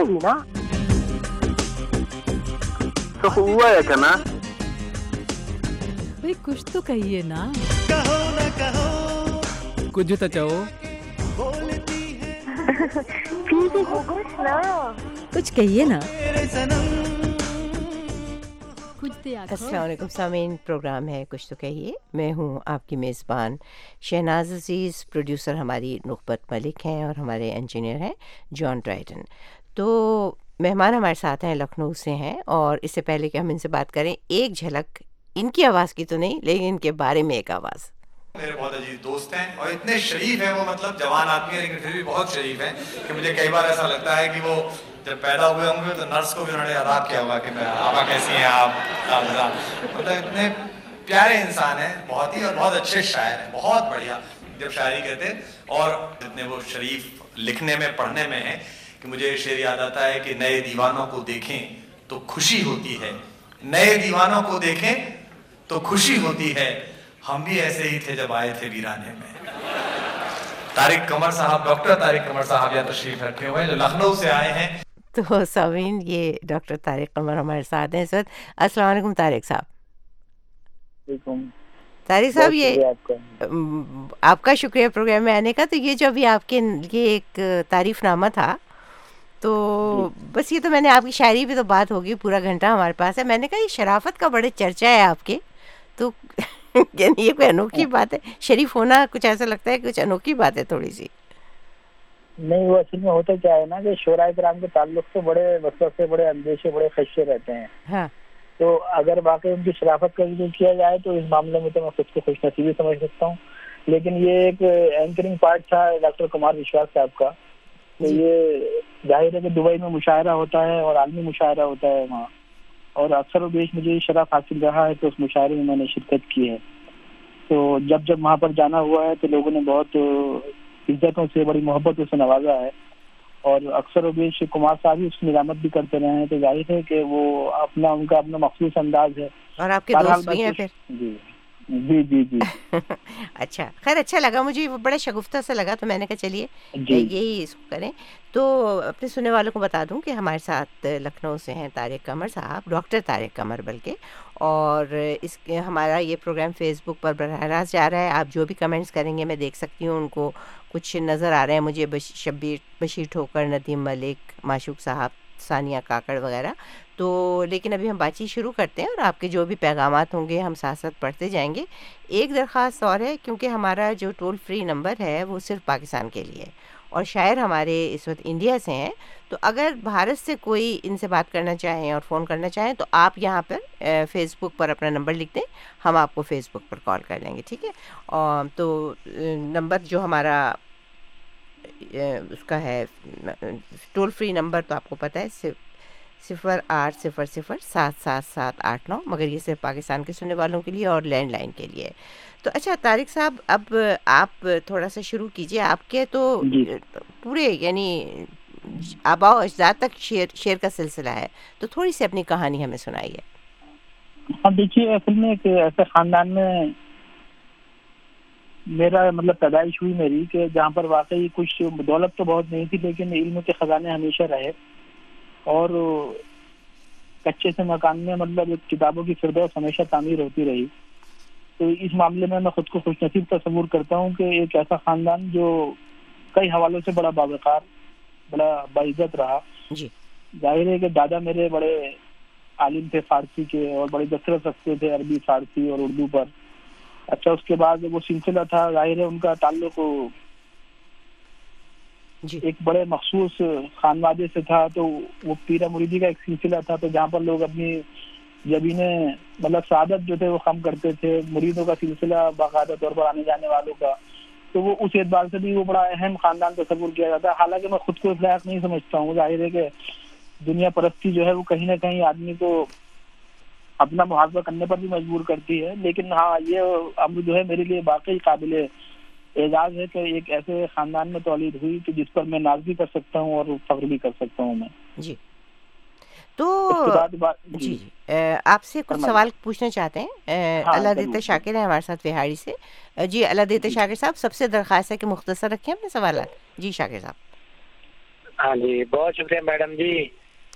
تو ہوا بھائی کچھ تو کہیے نا کچھ تو چاہو کہیے نا السلام علیکم سامعین پروگرام ہے کچھ تو کہیے میں ہوں آپ کی میزبان شہناز عزیز پروڈیوسر ہماری نقبت ملک ہیں اور ہمارے انجینئر ہیں جان ڈرائٹن تو مہمان ہمارے ساتھ ہیں، لکھنؤ سے ہیں اور اس سے پہلے کہ ہم ان سے بات کریں، ایک جھلک ان کی آواز کی تو نہیں، لیکن ان کے بارے میں ایک آواز۔ میرے بہت عزیز دوست ہیں اور اتنے شریف ہیں وہ مطلب جوان آدمی ہیں، لیکن پھر بھی بہت شریف ہیں کہ مجھے کئی بار ایسا لگتا ہے کہ وہ جب پیدا ہوئے ہوں گے تو نرس کو بھی انہوں نے عذاب کیا ہوا کہ آپا کیسی ہیں آپ مطلب اتنے پیارے انسان ہیں، بہت ہی اور بہت اچھے شاعر ہیں، بہت بڑھیا، جب شاعری کہتے اور جتنے وہ شریف لکھنے میں، پڑھنے میں ہیں کہ مجھے شعر یاد آتا ہے کہ نئے دیوانوں کو دیکھیں تو خوشی ہوتی ہے۔ نئے دیوانوں کو دیکھیں تو خوشی ہوتی ہے۔ ہم بھی ایسے ہی تھے جب آئے تھے ویرانے میں۔ طارق قمر صاحب ڈاکٹر طارق قمر صاحب یا تشریف رکھے ہوئے جو لکھنؤ سے آئے ہیں۔ تو سامعین یہ ڈاکٹر طارق قمر ہمارے ساتھ ہیں۔ اس وقت السلام علیکم طارق صاحب۔ طارق صاحب یہ آپ کا۔ شکریہ پروگرام میں آنے کا۔ تو یہ جو ابھی آپ کے یہ ایک تعریف نامہ تھا تو بس یہ تو میں نے آپ کی شاعری پہ تو بات ہوگی پورا گھنٹہ ہمارے پاس ہے۔ میں نے کہا یہ شرافت کا بڑے چرچا ہے آپ کے۔ تو یعنی یہ کوئی انوکھی بات ہے۔ شریف ہونا کچھ ایسا لگتا ہے کچھ انوکھی بات ہے تھوڑی سی۔ نہیں وہ اصل میں ہوتا کیا ہے نا کہ شعراء کرام کے تعلق سے بڑے وسوس سے بڑے اندیشے بڑے خدشے رہتے ہیں۔ ہاں۔ تو اگر واقعی ان کی شرافت کا ذکر کیا جائے تو اس معاملے میں تو میں خود کو خوش نصیبی سمجھ سکتا ہوں۔ لیکن یہ ایک اینکرنگ پارٹ تھا ڈاکٹر کمار وشواس صاحب کا۔ تو یہ ظاہر ہے کہ دبئی میں مشاعرہ ہوتا ہے اور عالمی مشاعرہ ہوتا ہے وہاں۔ اور اکثر و بیش مجھے شرف حاصل رہا ہے تو اس مشاعرے میں میں نے شرکت کی ہے۔ تو جب جب وہاں پر جانا ہوا ہے تو لوگوں نے بہت عزتوں سے بڑی محبتوں سے نوازا ہے۔ اور اکثر و بیش کمار صاحب ہی اس کی نظامت بھی کرتے رہے ہیں۔ تو ظاہر ہے کہ وہ اپنا ان کا اپنا مخصوص انداز ہے۔ اور آپ کے دوست بھی ہیں پھر؟ جی۔ جی جی جی۔ اچھا خیر اچھا لگا مجھے بڑا شگفتہ سے لگا تو میں نے کہا چلیے جی۔ یہی اس کو کریں۔ تو اپنے سننے والوں کو بتا دوں کہ ہمارے ساتھ لکھنؤ سے ہیں طارق قمر صاحب ڈاکٹر طارق قمر بلکہ اور اس ہمارا یہ پروگرام فیس بک پر براہ راست جا رہا ہے آپ جو بھی کمنٹس کریں گے میں دیکھ سکتی ہوں ان کو کچھ نظر آ رہے ہیں مجھے شبیر بشیر ٹھوکر ندیم ملک معشوق صاحب ثانیہ کاکڑ وغیرہ۔ تو لیکن ابھی ہم بات چیت شروع کرتے ہیں اور آپ کے جو بھی پیغامات ہوں گے ہم ساتھ ساتھ پڑھتے جائیں گے۔ ایک درخواست اور ہے کیونکہ ہمارا جو ٹول فری نمبر ہے وہ صرف پاکستان کے لیے اور شاعر ہمارے اس وقت انڈیا سے ہیں۔ تو اگر بھارت سے کوئی ان سے بات کرنا چاہیں اور فون کرنا چاہیں تو آپ یہاں پر فیس بک پر اپنا نمبر لکھ دیں۔ ہم آپ کو فیس بک پر کال کر لیں گے، ٹھیک ہے؟ اور تو نمبر جو ہمارا اس کا ہے، ٹول فری نمبر تو آپ کو پتہ ہے، صرف صفر آٹھ صفر صفر سات سات سات آٹھ نو مگر یہ صرف پاکستان کے سننے والوں کے لیے اور لینڈ لائن کے لیے۔ تو اچھا طارق صاحب اب آپ تھوڑا سا شروع کیجیے آپ کے تو پورے یعنی آبا و اجداد تک شعر شعر کا سلسلہ ہے۔ تو تھوڑی سی اپنی کہانی ہمیں سنائیے۔ ہاں دیکھیے اصل میں ایک ایسے خاندان میں میرا مطلب پیدائش ہوئی میری کہ جہاں پر واقعی کچھ دولت تو بہت نہیں تھی لیکن علم کے خزانے ہمیشہ رہے۔ اور کچے سے مکان میں مطلب کتابوں کی فردوس ہمیشہ تعمیر ہوتی رہی۔ تو اس معاملے میں میں خود کو خوش نصیب تصور کرتا ہوں کہ ایک ایسا خاندان جو کئی حوالوں سے بڑا باوقار بڑا باعزت رہا۔ جی۔ ظاہر ہے کہ دادا میرے بڑے عالم تھے فارسی کے اور بڑی دسترس رکھتے تھے عربی فارسی اور اردو پر۔ اچھا اس کے بعد وہ سلسلہ تھا۔ ظاہر ہے ان کا تعلق جی۔ ایک بڑے مخصوص خانوادے سے تھا تو وہ پیرا مریدی کا ایک سلسلہ تھا تو جہاں پر لوگ اپنی جبینیں مطلب سعادت جو تھے وہ کم کرتے تھے، مریدوں کا سلسلہ باقاعدہ طور پر آنے جانے والوں کا۔ تو وہ اس اعتبار سے بھی وہ بڑا اہم خاندان تصور کیا جاتا ہے۔ حالانکہ میں خود کو اس لائق نہیں سمجھتا ہوں۔ ظاہر ہے کہ دنیا پرستی جو ہے وہ کہیں نہ کہیں آدمی کو اپنا محاذہ کرنے پر بھی مجبور کرتی ہے۔ لیکن ہاں یہ امر جو ہے میرے لیے واقعی قابل اعزاز ہے کہ ایک ایسے خاندان میں تولید ہوئی کہ جس پر میں ناز بھی کر سکتا ہوں اور فخر بھی کر سکتا ہوں میں۔ جی۔ تو بات جی۔ آپ سے کچھ سوال پوچھنا چاہتے ہیں۔ اللہ دیتا شاکر ہے ہمارے ساتھ بہاڑی سے۔ جی اللہ دیتا شاکر صاحب سب سے درخواست ہے کہ مختصر رکھیں اپنے سوالات۔ جی شاکر صاحب۔ ہاں جی بہت شکریہ میڈم جی۔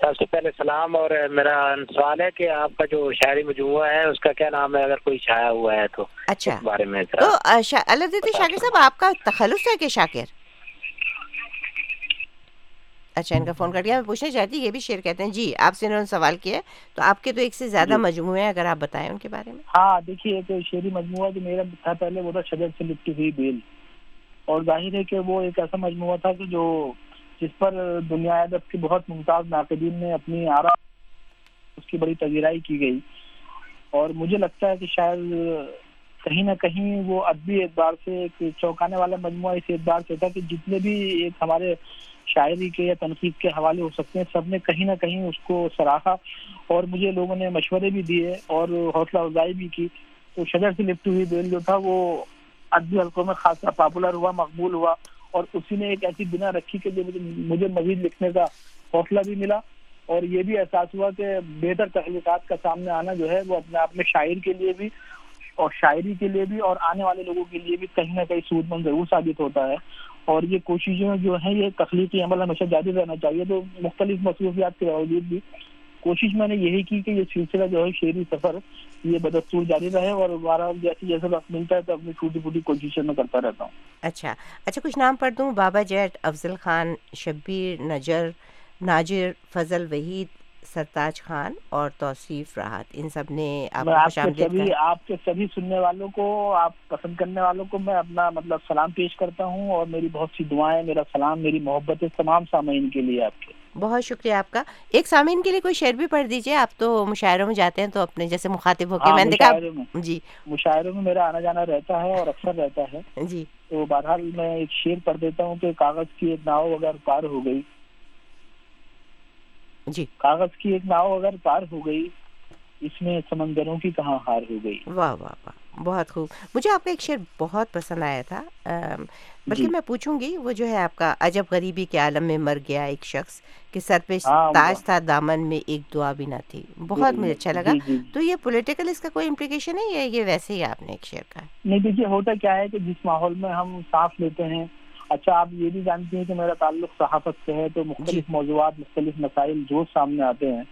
سب سے پہلے سلام اور میرا سوال ہے کہ آپ کا جو شاعری مجموعہ ہے اس کا کیا نام ہے؟ اگر کوئی شاعر ہوا ہے تو اچھا۔ بارے میں تو شاکر صاحب آپ کا تخلص ہے کہ شاکر؟ اچھا ان کا فون کٹ گیا۔ میں پوچھنا چاہتی یہ بھی شعر کہتے ہیں۔ جی آپ سے انہوں نے سوال کیا ہے۔ تو آپ کے تو ایک سے زیادہ جی۔ مجموعے ہیں اگر آپ بتائیں ان کے بارے میں۔ ہاں دیکھیے ایک شعری مجموعہ جو میرا تھا پہلے وہ تھا شجر سے لپٹی ہوئی بیل۔ اور ظاہر ہے کہ وہ ایک ایسا مجموعہ تھا کہ جو جس پر دنیا ادب کے بہت ممتاز ناقدین نے اپنی آرا اس کی بڑی تذیرائی کی گئی۔ اور مجھے لگتا ہے کہ شاید کہیں نہ کہیں وہ ادبی اعتبار سے ایک چوکانے والا مجموعہ اس اعتبار سے تھا کہ جتنے بھی ایک ہمارے شاعری کے یا تنقید کے حوالے ہو سکتے ہیں، سب نے کہیں نہ کہیں اس کو سراہا اور مجھے لوگوں نے مشورے بھی دیے اور حوصلہ افزائی بھی کی۔ تو شجر سے لپٹی ہوئی بیل جو تھا وہ ادبی حلقوں میں خاصا پاپولر ہوا، مقبول ہوا۔ اور اسی نے ایک ایسی بنا رکھی کہ جو مجھے مزید لکھنے کا حوصلہ بھی ملا اور یہ بھی احساس ہوا کہ بہتر تخلیقات کا سامنے آنا جو ہے وہ اپنے آپ میں شاعر کے لیے بھی اور شاعری کے لیے بھی اور آنے والے لوگوں کے لیے بھی کہیں نہ کہیں سود مند ضرور ثابت ہوتا ہے اور یہ کوششیں جو ہیں یہ تخلیقی عمل ہمیشہ جاری رہنا چاہیے تو مختلف مصروفیات کے باوجود بھی کوشش میں نے یہی کی کہ یہ سلسلہ جو ہے شعری سفر یہ بدستور جاری رہے اور بہرحال جیسے جیسے وقت ملتا ہے تو اپنی ٹوٹی پھوٹی کوششیں میں کرتا رہتا ہوں۔ اچھا۔ اچھا کچھ نام پڑھ دوں۔ بابا جیٹ افضل خان شبیر نجر ناجر فضل وحید سرتاج خان اور توصیف راحت۔ ان سب نے کے سبھی آپ کے سبھی سننے والوں کو آپ پسند کرنے والوں کو میں اپنا مطلب سلام پیش کرتا ہوں اور میری بہت سی دعائیں میرا سلام میری محبت ہے تمام سامعین کے لیے آپ کے۔ بہت شکریہ آپ کا۔ ایک سامعین کے لیے کوئی شعر بھی پڑھ دیجیے آپ تو مشاعروں میں جاتے ہیں تو اپنے جیسے مخاطب ہو کے ہاں، میں نے دیکھا۔ جی۔ مشاعروں میں میرا آنا جانا رہتا ہے اور اکثر رہتا ہے۔ جی۔ تو بہرحال میں ایک شعر پڑھ دیتا ہوں کہ کاغذ کی ایک ناؤ اگر پار ہو گئی۔ جی۔ کاغذ کی ایک ناؤ اگر پار ہو گئی اس میں سمندروں کی کہاں ہار ہو گئی۔ واہ واہ واہ بہت خوب۔ مجھے آپ کا ایک شعر بہت پسند آیا تھا۔ بلکہ جی۔ میں پوچھوں گی وہ جو ہے آپ کا عجب غریبی کے عالم میں مر گیا ایک شخص کہ سر پہ ہاں، تاج۔ تھا دامن میں ایک دعا بھی نہ تھی۔ بہت جی، مجھے اچھا لگا۔ جی، جی۔ تو یہ پولیٹیکل اس کا کوئی امپلیکیشن ہے یا یہ ویسے ہی آپ نے ایک شعر کہا؟ نہیں دیکھیے ہوتا کیا ہے کہ جس ماحول میں ہم سانس لیتے ہیں اچھا آپ یہ بھی جانتی ہیں کہ میرا تعلق صحافت سے ہے تو مختلف موضوعات مختلف مسائل جو سامنے آتے ہیں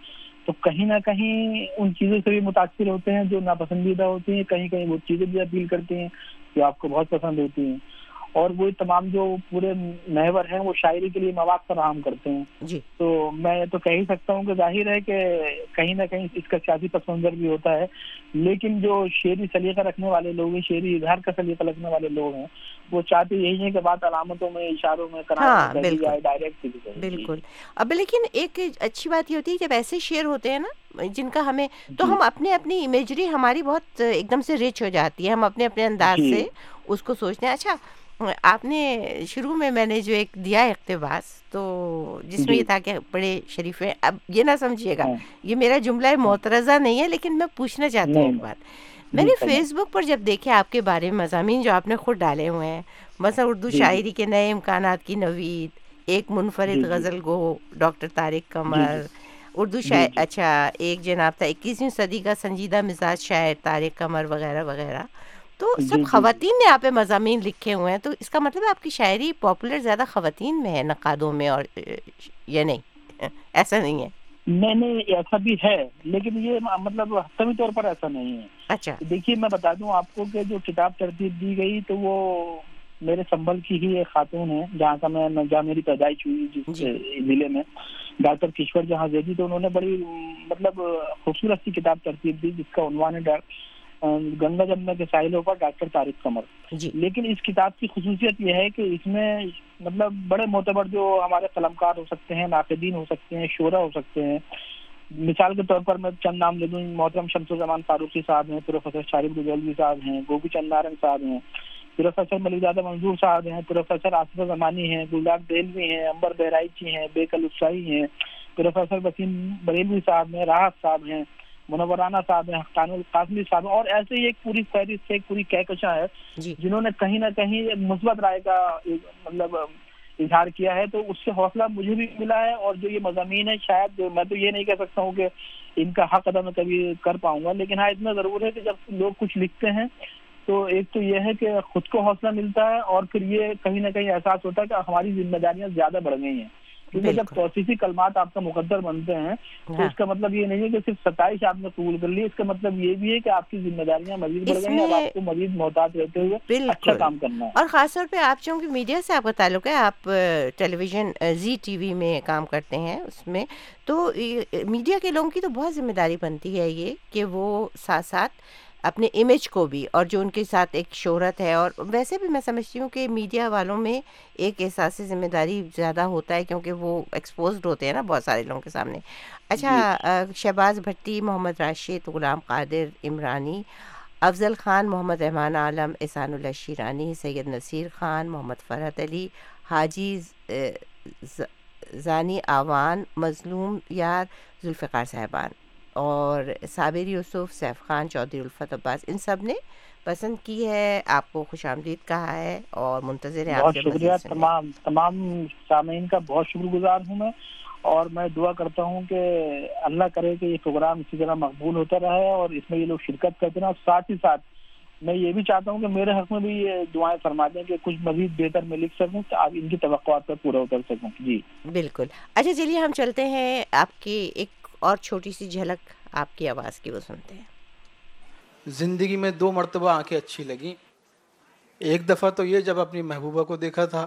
تو کہیں نہ کہیں ان چیزوں سے بھی متاثر ہوتے ہیں جو ناپسندیدہ ہوتی ہیں، کہیں کہیں وہ چیزیں بھی اپیل کرتی ہیں جو آپ کو بہت پسند ہوتی ہیں۔ اور وہ تمام جو پورے محور ہیں وہ شاعری کے لیے مواد فراہم کرتے ہیں۔ جی۔ تو میں تو کہہ ہی سکتا ہوں کہ ظاہر ہے کہ کہیں نہ کہیں اس کا سیاسی پس منظر بھی ہوتا ہے۔ لیکن جو شعری سلیقہ رکھنے والے لوگ ہیں شعری اظہار کا سلیقہ رکھنے والے لوگ ہیں وہ چاہتے یہی ہیں کہ بات علامتوں میں اشاروں میں ہاں،۔ جائے ڈائریکٹ کہی جائے بالکل۔ اب لیکن ایک اچھی بات یہ ہوتی ہے جب ایسے شعر ہوتے ہیں نا جن کا ہمیں تو جی۔ ہم اپنے اپنی امیجری ہماری بہت ایک دم سے رچ ہو جاتی ہے۔ ہم اپنے اپنے انداز جی۔ سے اس کو سوچتے ہیں۔ اچھا آپ نے شروع میں میں نے جو ایک دیا اقتباس تو جس میں جی۔ یہ تھا کہ بڑے شریف ہیں اب یہ نہ سمجھیے گا ہاں۔ یہ میرا جملہ محترضہ نہیں ہے لیکن میں پوچھنا چاہتی ہوں ایک بات میں نے جی، فیس بک پر جب دیکھے آپ کے بارے میں مضامین جو آپ نے خود ڈالے ہوئے ہیں مثلا اردو جی، جی۔ شاعری کے نئے امکانات کی نوید ایک جی، منفرد جی۔ غزل گو ڈاکٹر طارق قمر اردو جی، شاعر جی۔ اچھا ایک جناب تھا اکیسویں صدی کا سنجیدہ مزاج شاعر طارق قمر وغیرہ وغیرہ تو جی، سب جی، خواتین نے آپ مضامین لکھے ہوئے ہیں تو اس کا مطلب ہے آپ کی شاعری پاپولر زیادہ خواتین میں ہے نقادوں میں اور یا نہیں؟ ایسا نہیں ہے؟ نہیں نہیں ایسا بھی ہے لیکن یہ مطلب حتمی طور پر ایسا نہیں ہے۔ اچھا۔ دیکھیے میں بتا دوں آپ کو کہ جو کتاب ترتیب دی گئی تو وہ میرے سنبل کی ہی ایک خاتون ہے جہاں کا میں جہاں میری پیدائش ہوئی جس جی۔ ضلع میں ڈاکٹر کشور جہاں زیدی تو انہوں نے بڑی مطلب خوبصورت سی کتاب ترتیب دی جس کا عنوان ہے گنگا جمنا کے ساحلوں پر ڈاکٹر طارق قمر۔ جی۔ لیکن اس کتاب کی خصوصیت یہ ہے کہ اس میں مطلب بڑے معتبر جو ہمارے قلمکار ہو سکتے ہیں ناقدین ہو سکتے ہیں شعرا ہو سکتے ہیں۔ مثال کے طور پر میں چند نام لے دوں محترم شمس الزمان فاروقی صاحب ہیں پروفیسر شارف گجولوی صاحب ہیں گوپی چند نارنگ صاحب ہیں پروفیسر ملک زادہ منظور صاحب ہیں پروفیسر آصف زمانی ہیں گلداغ دہلوی ہیں امبر بہرائچی ہیں بیکل افسائی ہیں۔ پروفیسر وسیم بریلوی صاحب ہیں راحت صاحب ہیں۔ منورانہ صاحب ہیں حقان القاسمی صاحب ہیں اور ایسے ہی ایک پوری فہرست ایک پوری کہکشاں ہے جی۔ جنہوں نے کہیں نہ کہیں مثبت رائے کا مطلب اظہار کیا ہے۔ تو اس سے حوصلہ مجھے بھی ملا ہے اور جو یہ مضامین ہے شاید میں تو یہ نہیں کہہ سکتا ہوں کہ ان کا حق ادا میں کبھی کر پاؤں گا لیکن ہاں اتنا ضرور ہے کہ جب لوگ کچھ لکھتے ہیں تو ایک تو یہ ہے کہ خود کو حوصلہ ملتا ہے اور پھر یہ کہیں نہ کہیں احساس ہوتا ہے کہ ہماری ذمہ داریاں زیادہ بڑھ گئی ہیں۔ کیونکہ جب توسیسی کلمات آپ کا مقدر بنتے ہیں تو ہاں۔ اس کا مطلب یہ نہیں ہے کہ صرف ستائش آپ نے قبول کر لی اس کا مطلب یہ بھی ہے کہ آپ کی ذمہ داریاں مزید بڑھ گئی ہیں اور آپ کو مزید محتاط رہتے ہوئے اچھا کام کرنا ہے۔ اور خاص طور پہ آپ چونکہ میڈیا سے آپ کا تعلق ہے آپ ٹیلی ویژن زی ٹی وی میں کام کرتے ہیں اس میں تو میڈیا کے لوگوں کی تو بہت ذمہ داری بنتی ہے یہ کہ وہ ساتھ ساتھ اپنے امیج کو بھی اور جو ان کے ساتھ ایک شہرت ہے اور ویسے بھی میں سمجھتی ہوں کہ میڈیا والوں میں ایک احساس ذمہ داری زیادہ ہوتا ہے کیونکہ وہ ایکسپوزڈ ہوتے ہیں نا بہت سارے لوگوں کے سامنے۔ اچھا جی۔ شہباز بھٹی محمد راشد غلام قادر عمرانی افضل خان محمد رحمان عالم احسان اللہ شیرانی سید نصیر خان محمد فرحت علی حاجی زانی آوان مظلوم یار ذوالفقار صاحبان۔ اور صابر یوسف سیف خان چودھری الفت عباس ان سب نے پسند کی ہے آپ کو خوش آمدید کہا ہے اور منتظر ہیں بہت شکریہ تمام تمام سامعین کا بہت شکر گزار ہوں میں اور میں دعا کرتا ہوں کہ اللہ کرے کہ یہ پروگرام اسی طرح مقبول ہوتا رہے اور اس میں یہ لوگ شرکت کرتے ہیں اور ساتھ ہی ساتھ میں یہ بھی چاہتا ہوں کہ میرے حق میں بھی یہ دعائیں فرما دیں کہ کچھ مزید بہتر میں لکھ سکوں تو آپ ان کی توقعات پر پورا اتر سکوں۔ جی۔ بالکل۔ اچھا چلیے ہم چلتے ہیں آپ کی ایک اور چھوٹی سی جھلک آپ کی آواز کی وہ سنتے ہیں۔ زندگی میں دو مرتبہ آنکھیں اچھی لگیں۔ ایک دفعہ تو یہ جب اپنی محبوبہ کو دیکھا تھا۔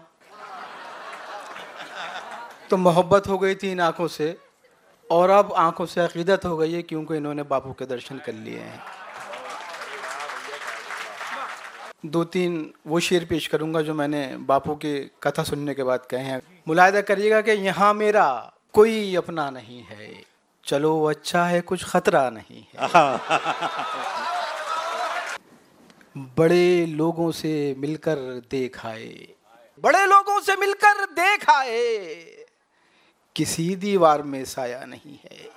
تو محبت ہو گئی تھی ان آنکھوں سے اور اب آنکھوں سے عقیدت ہو گئی ہے کیونکہ انہوں نے باپو کے درشن کر لیے ہیں۔ دو تین وہ شعر پیش کروں گا جو میں نے باپو کے کتھا سننے کے بعد کہے ہیں۔ ملاحدہ کریے گا کہ یہاں میرا کوئی اپنا نہیں ہے۔ چلو وہ اچھا ہے کچھ خطرہ نہیں ہے۔ بڑے لوگوں سے مل کر دیکھ آئے۔ بڑے لوگوں سے مل کر دیکھ آئے۔ کسی دیوار میں سایہ نہیں ہے۔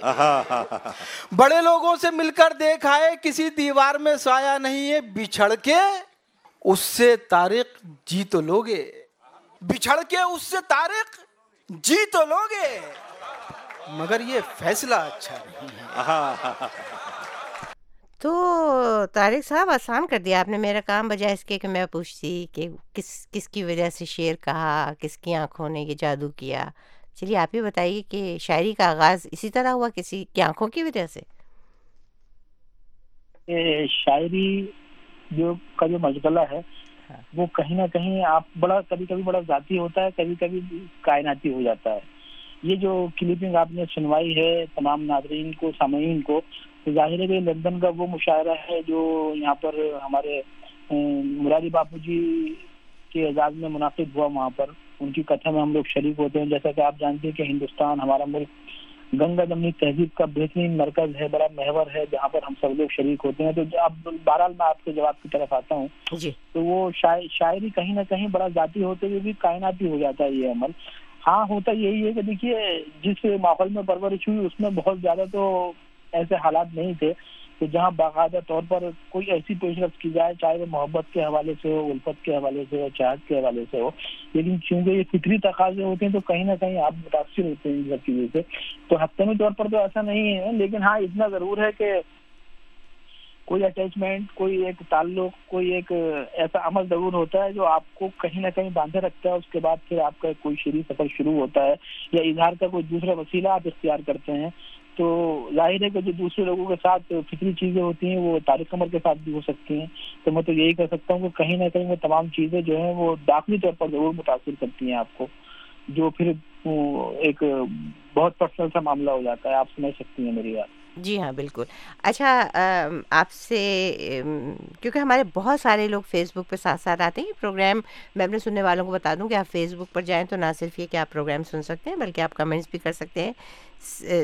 بڑے لوگوں سے مل کر دیکھ آئے کسی دیوار میں سایہ نہیں ہے۔ بچھڑ کے اس سے تاریخ جی تو لوگے۔ بچھڑ کے اس سے تاریخ جی تو لوگے۔ مگر یہ فیصلہ اچھا نہیں ہے۔ تو طارق صاحب آسان کر دیا آپ نے میرا کام بجائے اس کے کہ میں پوچھتی کہ کس کس کی وجہ سے شعر کہا کس کی آنکھوں نے یہ جادو کیا؟ چلیے آپ ہی بتائیے کہ شاعری کا آغاز اسی طرح ہوا کسی کی آنکھوں کی وجہ سے؟ شاعری جو کا جو مشغلہ ہے ہاں۔ وہ کہیں نہ کہیں آپ بڑا کبھی کبھی بڑا ذاتی ہوتا ہے کبھی کبھی کائناتی ہو جاتا ہے۔ یہ جو کلپنگ آپ نے سنوائی ہے تمام ناظرین کو سامعین کو ظاہر ہے لندن کا وہ مشاعرہ ہے جو یہاں پر ہمارے مرادی باپو جی کے اعزاز میں منعقد ہوا وہاں پر۔ ان کی کتھا میں ہم لوگ شریک ہوتے ہیں۔ جیسا کہ آپ جانتے ہیں کہ ہندوستان ہمارا ملک گنگا جمنی تہذیب کا بہترین مرکز ہے بڑا محور ہے جہاں پر ہم سب لوگ شریک ہوتے ہیں۔ تو اب بہرحال میں آپ کے جواب کی طرف آتا ہوں۔ جی. تو وہ شاعری کہیں نہ کہیں بڑا ذاتی ہوتے ہوئے بھی کائناتی ہو جاتا ہے یہ عمل۔ ہاں ہوتا یہی ہے کہ دیکھیے، جس ماحول میں پرورش ہوئی، اس میں بہت زیادہ تو ایسے حالات نہیں تھے کہ جہاں باقاعدہ طور پر کوئی ایسی پیش رفت کی جائے، چاہے وہ محبت کے حوالے سے ہو، الفت کے حوالے سے ہو، چاہت کے حوالے سے ہو۔ لیکن چونکہ یہ فطری تقاضے ہوتے ہیں، تو کہیں نہ کہیں آپ متاثر ہوتے ہیں ان سب چیزوں سے۔ تو حتمی طور پر تو ایسا نہیں ہے، لیکن ہاں اتنا ضرور ہے کہ کوئی اٹیچمنٹ کوئی ایک تعلق، کوئی ایک ایسا عمل ضرور ہوتا ہے جو آپ کو کہیں نہ کہیں باندھے رکھتا ہے، اس کے بعد پھر آپ کا کوئی شیریں سفر شروع ہوتا ہے یا اظہار کا کوئی دوسرا وسیلہ آپ اختیار کرتے ہیں۔ تو ظاہر ہے کہ جو دوسرے لوگوں کے ساتھ فکری چیزیں ہوتی ہیں، وہ طارق عمر کے ساتھ بھی ہو سکتی ہیں۔ تو میں تو یہی کہہ سکتا ہوں کہ کہیں نہ کہیں وہ تمام چیزیں جو ہیں وہ داخلی طور پر ضرور متاثر کرتی ہیں آپ کو، جو پھر ایک بہت پرسنل سا معاملہ ہو جاتا ہے، آپ سمجھ سکتی ہیں میری بات۔ جی ہاں بالکل۔ اچھا آپ سے کیونکہ ہمارے بہت سارے لوگ فیس بک پہ ساتھ ساتھ آتے ہیں یہ پروگرام میں اپنے سننے والوں کو بتا دوں کہ آپ فیس بک پر جائیں تو نہ صرف یہ کہ آپ پروگرام سن سکتے ہیں بلکہ آپ کمنٹس بھی کر سکتے ہیں۔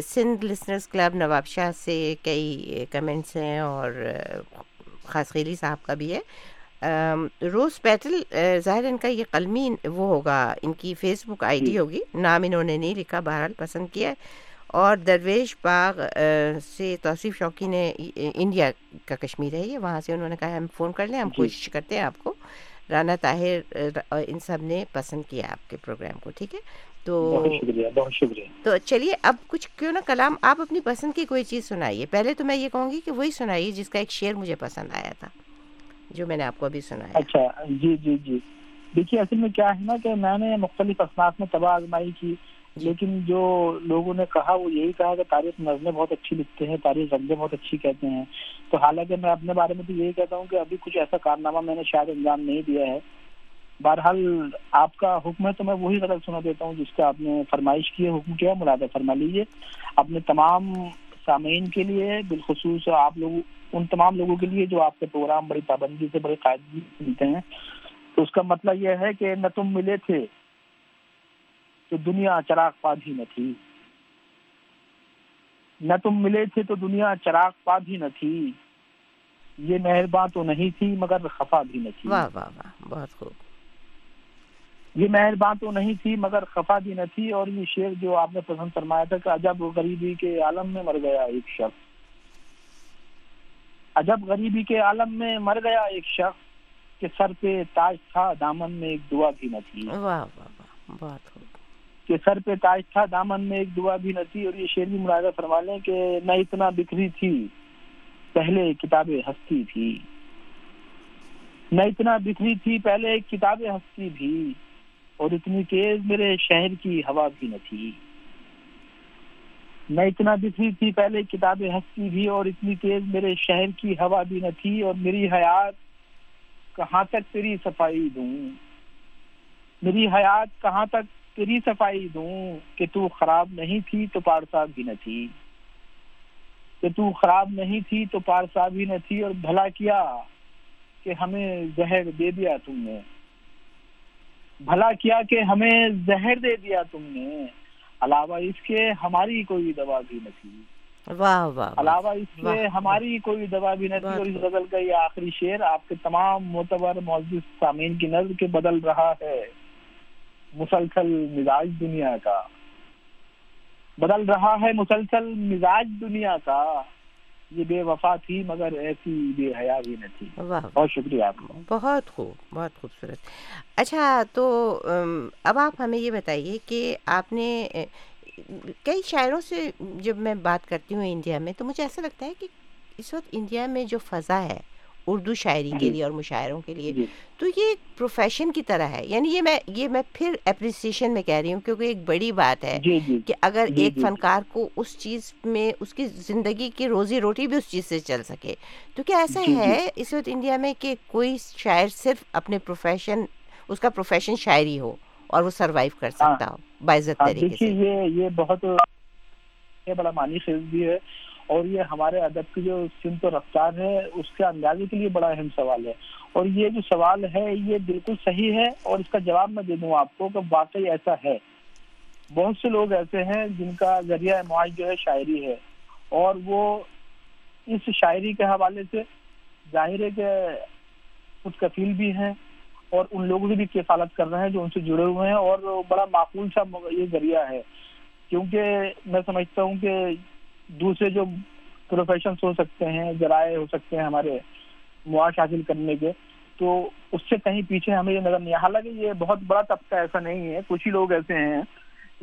سندھ لسنرس کلب نواب شاہ سے کئی کمنٹس ہیں اور خاص خیلی صاحب کا بھی ہے۔ روز پیٹل ظاہر ان کا یہ قلمی وہ ہوگا ان کی face book I D G. ہوگی۔ نام انہوں نے نہیں لکھا بہرحال پسند کیا ہے۔ اور درویش باغ سے توصیف شوقی نے انڈیا کا کشمیر ہے یہ وہاں سے انہوں نے کہا ہم فون کر لیں ہم جی۔ کوشش کرتے ہیں آپ کو۔ رانا طاہر ان سب نے پسند کیا آپ کے پروگرام کو ٹھیک ہے؟ تو تو چلیے اب کچھ کیوں نہ کلام آپ اپنی پسند کی کوئی چیز سنائیے۔ پہلے تو میں یہ کہوں گی کہ وہی سنائیے جس کا ایک شعر مجھے پسند آیا تھا جو میں نے آپ کو ابھی سنایا۔ اچھا جی جی جی۔ دیکھیے اصل میں کیا ہے نا کہ میں نے مختلف اصناف میں تباہ آزمائی کی۔ جی۔ لیکن جو لوگوں نے کہا، وہ یہی کہا کہ تاریخ نظمیں بہت اچھی لکھتے ہیں، تاریخ رنگیں بہت اچھی کہتے ہیں۔ تو حالانکہ میں اپنے بارے میں تو یہی کہتا ہوں کہ ابھی کچھ ایسا کارنامہ میں نے شاید انجام نہیں دیا ہے۔ بہرحال، آپ کا حکم ہے تو میں وہی غلط سنا دیتا ہوں جس کا آپ نے فرمائش کی ہے، حکم کیا مرادہ فرما لیجیے اپنے تمام سامعین کے لیے، بالخصوص آپ لوگ، ان تمام لوگوں کے لیے جو آپ کے پروگرام بڑی پابندی سے، بڑی قاعدگی ملتے ہیں۔ تو اس کا مطلب یہ ہے کہ نہ تم ملے تھے تو دنیا چراغ پاد ہی نہ تھی۔ نہ تم ملے تھے تو دنیا چراغ پاد ہی نہ تھی۔ یہ مہربان تو نہیں تھی مگر خفا بھی نہ تھی۔ واہ واہ واہ بہت خوب۔ یہ مہربان تو نہیں تھی مگر خفا بھی نہ تھی۔ اور یہ شعر جو آپ نے پسند فرمایا تھا کہ عجب غریبی کے عالم میں مر گیا ایک شخص۔ عجب غریبی کے عالم میں مر گیا ایک شخص کہ سر پہ تاج تھا دامن میں ایک دعا بھی نہ تھی۔ واہ واہ واہ بہت خوب۔ کہ سر پہ تاج تھا، دامن میں ایک دعا بھی نہ تھی اور یہ شعر بھی مراحدہ فرما لیں کہ نہ اتنا بکھری تھی، پہلے کتاب ہستی تھی نہ اتنا بکھری تھی، پہلے کتاب ہستی بھی۔ اور اتنی تیز میرے شہر کی ہوا بھی نہ تھی۔ نہ اتنا بکھری تھی، پہلے کتاب ہستی بھی۔ اور اتنی تیز میرے شہر کی ہوا بھی نہ تھی۔ اور میری حیات کہاں تک تیری صفائی دوں؟ میری حیات کہاں تک تیری صفائی دوں کہ تو خراب نہیں تھی تو پارسا بھی نہ تھی۔ کہ تو خراب نہیں تھی تو پارسا بھی نہ تھی اور بھلا کیا کہ ہمیں زہر دے دیا تم نے۔ بھلا کیا کہ ہمیں زہر دے دیا تم نے۔ علاوہ اس کے ہماری کوئی دوا بھی نہ تھی۔ واہ واہ علاوہ اس کے ہماری کوئی دوا بھی نہ تھی اور اس غزل کا یہ آخری شعر آپ کے تمام معتبر معزز سامعین کی نظر کے بدل رہا ہے۔ مسلسل مزاج دنیا کا۔ بدل رہا ہے مسلسل مزاج دنیا کا۔ یہ بے وفا تھی مگر ایسی بے حیا بھی نہ تھی۔ بہت شکریہ آپ کو بہت خوب بہت خوبصورت۔ اچھا تو اب آپ ہمیں یہ بتائیے کہ آپ نے کئی شاعروں سے جب میں بات کرتی ہوں انڈیا میں تو مجھے ایسا لگتا ہے کہ اس وقت انڈیا میں جو فضا ہے اردو شاعری کے لیے اور مشاعروں کے لیے۔ تو یہ ایک پروفیشن کی طرح ہے۔ یعنی یہ میں یہ میں پھر اپریسیشن میں کہہ رہی ہوں کیونکہ ایک بڑی بات ہے کہ اگر ایک فنکار کو اس چیز میں اس کی زندگی کی روزی روٹی بھی اس چیز سے چل سکے۔ تو کیا ایسا ہے اس وقت انڈیا میں کہ کوئی شاعر صرف اپنے پروفیشن اس کا پروفیشن شاعری ہو اور وہ سروائیو کر سکتا ہو باعزت طریقے سے؟ یہ یہ بہت بڑا معنی خیز بھی ہے۔ اور یہ ہمارے ادب کی جو سمت و رفتار ہے، اس کے اندازے کے لیے بڑا اہم سوال ہے۔ اور یہ جو سوال ہے، یہ بالکل صحیح ہے اور اس کا جواب میں دے دوں آپ کو کہ واقعی ایسا ہے۔ بہت سے لوگ ایسے ہیں جن کا ذریعہ معاش جو ہے شاعری ہے۔ اور وہ اس شاعری کے حوالے سے ظاہر ہے کہ کچھ کفیل بھی ہیں اور ان لوگوں سے بھی کفالت کر رہے ہیں جو ان سے جڑے ہوئے ہیں اور بڑا معقول سا یہ ذریعہ ہے۔ کیونکہ میں سمجھتا ہوں کہ دوسرے جو پروفیشنس ہو سکتے ہیں، ذرائع ہو سکتے ہیں ہمارے معاش حاصل کرنے کے، تو اس سے کہیں پیچھے ہمیں یہ نظر نہیں، حالانکہ یہ بہت بڑا طبقہ ایسا نہیں ہے، کچھ ہی لوگ ایسے ہیں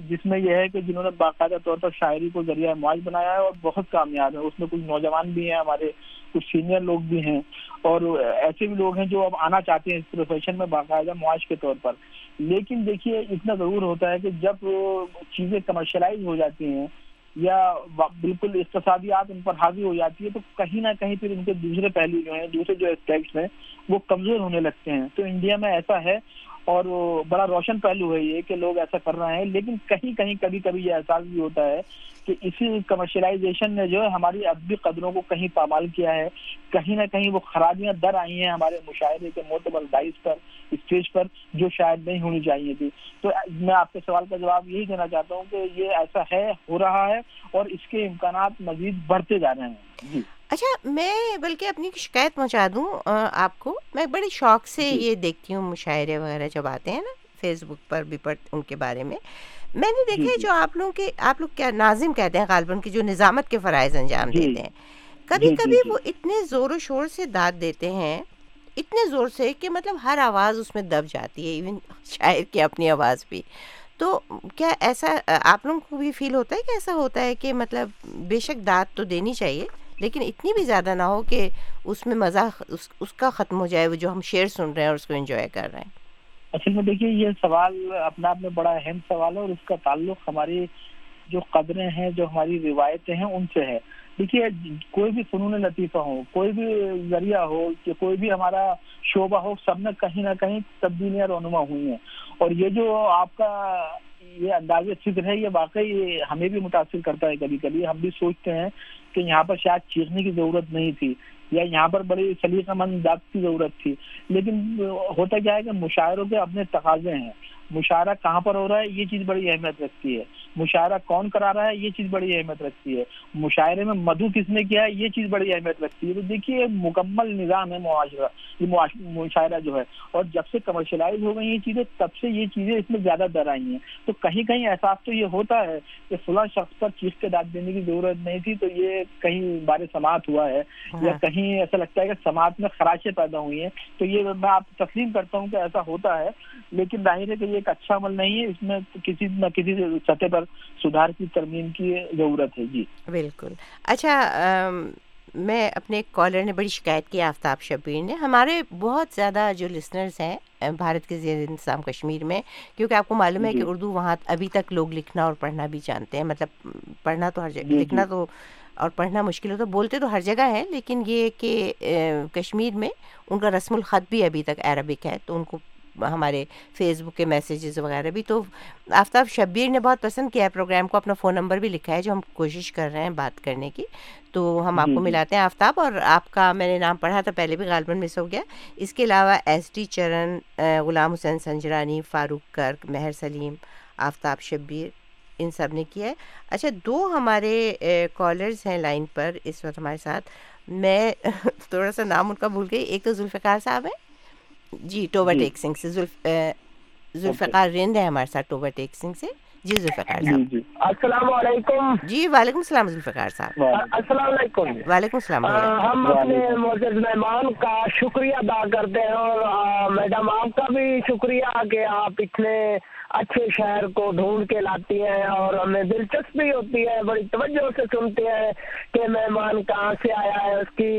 جس میں یہ ہے کہ جنہوں نے باقاعدہ طور پر شاعری کو ذریعہ معاش بنایا ہے اور بہت کامیاب ہے اس میں کچھ نوجوان بھی ہیں، ہمارے کچھ سینئر لوگ بھی ہیں اور ایسے بھی لوگ ہیں جو اب آنا چاہتے ہیں اس پروفیشن میں باقاعدہ معاش کے طور پر۔ لیکن دیکھیے، اتنا ضرور ہوتا ہے کہ جب چیزیں کمرشلائز ہو جاتی ہیں یا بالکل اقتصادیات ان پر حاضر ہو جاتی ہے، تو کہیں نہ کہیں پھر ان کے دوسرے پہلو جو ہیں، دوسرے جو اسپیکٹس ہیں، وہ کمزور ہونے لگتے ہیں۔ تو انڈیا میں ایسا ہے اور بڑا روشن پہلو ہے یہ کہ لوگ ایسا کر رہے ہیں، لیکن کہیں کہیں کبھی کبھی یہ احساس بھی ہوتا ہے کہ اسی کمرشلائزیشن نے جو ہے ہماری ادبی قدروں کو کہیں پامال کیا ہے۔ کہیں نہ کہیں وہ خرابیاں در آئی ہیں ہمارے مشاعرے کے معتبر دائز پر اسٹیج پر، جو شاید نہیں ہونی چاہیے تھی۔ تو میں آپ کے سوال کا جواب یہی دینا چاہتا ہوں کہ یہ ایسا ہے، ہو رہا ہے اور اس کے امکانات مزید بڑھتے جا رہے ہیں۔ جی۔ اچھا میں بلکہ اپنی شکایت پہنچا دوں آپ کو۔ میں بڑے شوق سے یہ دیکھتی ہوں مشاعرے وغیرہ جب آتے ہیں نا فیس بک پر بھی پڑھ ان کے بارے میں۔ میں نے دیکھا ہے جو آپ لوگوں کے آپ لوگ کیا ناظم کہتے ہیں غالباً کی جو نظامت کے فرائض انجام دیتے ہیں۔ کبھی کبھی وہ اتنے زور و شور سے داد دیتے ہیں اتنے زور سے کہ مطلب ہر آواز اس میں دب جاتی ہے ایون شاعر کی اپنی آواز بھی۔ تو کیا ایسا آپ لوگوں کو بھی فیل ہوتا ہے کہ ایسا ہوتا ہے کہ مطلب بے شک داد تو دینی چاہیے؟ لیکن اتنی بھی زیادہ نہ ہو کہ اس میں مزہ اس, اس کا ختم ہو جائے وہ جو ہم شعر سن رہے ہیں اور اس کو انجوائے کر رہے ہیں۔ اصل میں دیکھیے یہ سوال اپنے آپ میں بڑا اہم سوال ہے اور اس کا تعلق ہماری جو قدریں ہیں جو ہماری روایتیں ہیں ان سے ہے۔ دیکھیے کوئی بھی فنون لطیفہ ہو کوئی بھی ذریعہ ہو کہ کوئی بھی ہمارا شعبہ ہو سب میں کہیں نہ کہیں تبدیلیاں رونما ہوئی ہیں۔ اور یہ جو آپ کا یہ انداز فکر ہے یہ واقعی ہمیں بھی متاثر کرتا ہے کبھی کبھی۔ ہم بھی سوچتے ہیں کہ یہاں پر شاید چیخنے کی ضرورت نہیں تھی یا یہاں پر بڑی سلیقہ مند ذات کی ضرورت تھی۔ لیکن ہوتا کیا ہے کہ مشاعروں کے اپنے تقاضے ہیں۔ مشاعرہ کہاں پر ہو رہا ہے؟ یہ چیز بڑی اہمیت رکھتی ہے۔ مشاعرہ کون کرا رہا ہے؟ یہ چیز بڑی اہمیت رکھتی ہے۔ مشاعرے میں مدعو کس نے کیا ہے؟ یہ چیز بڑی اہمیت رکھتی ہے۔ تو دیکھیے مکمل نظام ہے معاشرہ یہ مشاعرہ جو ہے۔ اور جب سے کمرشلائز ہو گئی یہ چیزیں تب سے یہ چیزیں اس میں زیادہ در آئی ہیں۔ تو کہیں کہیں احساس تو یہ ہوتا ہے کہ فلاں شخص پر چیخ کے داد دینے کی ضرورت نہیں تھی تو یہ کہیں بار سماعت ہوا ہے یا ہاں۔ کہیں ایسا لگتا ہے کہ سماعت میں خراشیں پیدا ہوئی ہیں۔ تو یہ میں آپ تسلیم کرتا ہوں کہ ایسا ہوتا ہے لیکن ظاہر ہے کہ یہ ایک اچھا عمل نہیں ہے۔ اس میں کسی نہ کسی سطح پر سدھار کی ترمیم کی ضرورت ہے جی بالکل اچھا میں اپنے کالر نے بڑی شکایت کی آفتاب شبیر نے ہمارے بہت زیادہ جو لسنرز ہیں بھارت کے زیر انتظام کشمیر میں کیونکہ آپ کو معلوم ہے کہ جی۔ اردو وہاں ابھی تک لوگ لکھنا اور پڑھنا بھی جانتے ہیں مطلب پڑھنا تو ہر جگہ جی، جی۔ لکھنا تو اور پڑھنا مشکل ہوتا بولتے تو ہر جگہ ہے لیکن یہ کہ کشمیر میں ان کا رسم الخط بھی ابھی تک عربک ہے تو ان کو ہمارے فیس بک کے میسیجز وغیرہ بھی۔ تو آفتاب شبیر نے بہت پسند کیا ہے پروگرام کو اپنا فون نمبر بھی لکھا ہے جو ہم کوشش کر رہے ہیں بات کرنے کی۔ تو ہم آپ کو جی، جی۔ ملاتے ہیں آفتاب اور آپ کا میں نے نام پڑھا تھا پہلے بھی غالباً مس ہو گیا۔ اس کے علاوہ ایس ڈی چرن غلام حسین سنجرانی فاروق کرک مہر سلیم آفتاب شبیر ان سب نے کیا ہے۔ اچھا دو ہمارے کالرز ہیں لائن پر اس وقت ہمارے ساتھ۔ میں تھوڑا سا نام ان کا بھول گئی۔ ایک تو ذوالفقار صاحب ہیں۔ جی ٹوبر ٹیک سنگھ سے ذوالفقار رند ہے ہمارے ساتھ ٹوبر ٹیک سنگھ سے۔ جی ذوالفقار صاحب۔ جی، جی۔ السلام علیکم۔ جی وعلیکم السلام ذوالفقار صاحب۔ السلام علیکم وعلیکم۔ السلام ہم اپنے معزز مہمان کا شکریہ ادا کرتے ہیں اور میڈم آپ کا بھی شکریہ کہ آپ اتنے اچھے شہر کو ڈھونڈ کے لاتی ہیں اور ہمیں دلچسپی ہوتی ہے بڑی توجہ سے سنتے ہیں کہ مہمان کہاں سے آیا ہے اس کی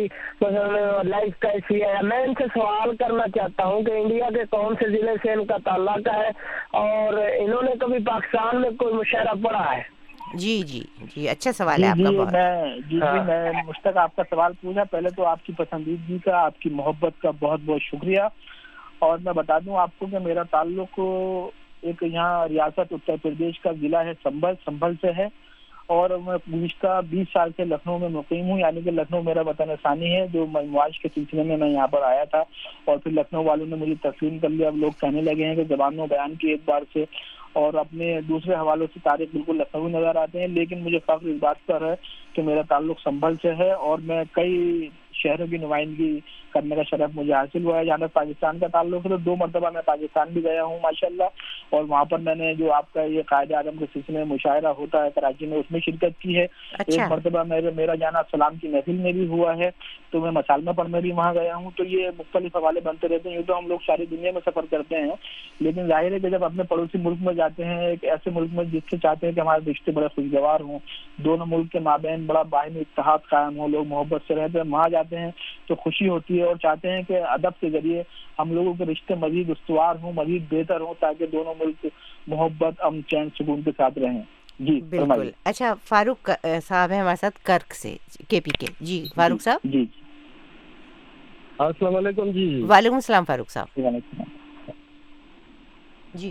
لائف کیسی ہے۔ میں ان سے سوال کرنا چاہتا ہوں کہ انڈیا کے کون سے ضلع سے ان کا تعلق ہے اور انہوں نے کبھی پاکستان میں کوئی مشاعرہ پڑھا ہے؟ جی جی جی اچھا سوال ہے آپ کا جی میں جی جی میں مشتق آپ کا سوال پوچھا۔ پہلے تو آپ کی پسندیدگی کا آپ کی محبت کا بہت بہت شکریہ۔ اور میں بتا دوں آپ کو کہ میرا تعلق ایک یہاں ریاست اتر پردیش کا ضلع ہے، سنبھل سنبھل سے ہے۔ اور میں گزشتہ بیس سال سے لکھنؤ میں مقیم ہوں یعنی کہ لکھنؤ میرا وطن ثانی ہے، جو معاش کے سلسلے میں میں یہاں پر آیا تھا۔ اور پھر لکھنؤ والوں نے مجھے تسلیم کر لیا۔ اب لوگ کہنے لگے ہیں کہ زبان و بیان کی ایک بار سے۔ اور اپنے دوسرے حوالوں سے تاریخ بالکل لکھنؤ نظر آتے ہیں، لیکن مجھے فخر اس بات پر ہے کہ میرا تعلق سنبھل سے ہے۔ اور میں کئی شہروں کی نمائندگی کرنے کا شرف مجھے حاصل ہوا ہے۔ جہاں تک پاکستان کا تعلق ہے تو دو مرتبہ میں پاکستان بھی گیا ہوں ماشاء اللہ اور وہاں پر میں نے جو آپ کا یہ قائد اعظم کے سلسلے میں مشاعرہ ہوتا ہے کراچی میں اس میں شرکت کی ہے۔ ایک اچھا۔ مرتبہ میرے میرا جانا سلام کی محفل میں بھی ہوا ہے تو میں مسالمہ پر میں بھی وہاں گیا ہوں۔ تو یہ مختلف حوالے بنتے رہتے ہیں یہ تو ہم لوگ ساری دنیا میں سفر کرتے ہیں۔ لیکن ظاہر ہے کہ جب اپنے پڑوسی ملک میں جاتے ہیں ایک ایسے ملک میں جس سے چاہتے ہیں کہ ہمارے رشتے بڑے خوشگوار ہوں دونوں ملک کے مابین بڑا باہمی اتحاد قائم ہو لوگ محبت سے رہتے ہیں وہاں جاتے ہیں تو خوشی ہوتی ہے۔ اور چاہتے ہیں کہ ادب کے ذریعے ہم لوگوں کے رشتے مزید استوار ہوں مزید بہتر ہوں تاکہ دونوں ملک محبت امن چین سکون کے ساتھ رہیں۔ جی بالکل۔ اچھا فاروق صاحب ہیں ہمارے ساتھ کرک سے کے پی کے۔ جی فاروق صاحب؟ جی۔ السلام علیکم جی۔ وعلیکم السلام فاروق صاحب۔ جی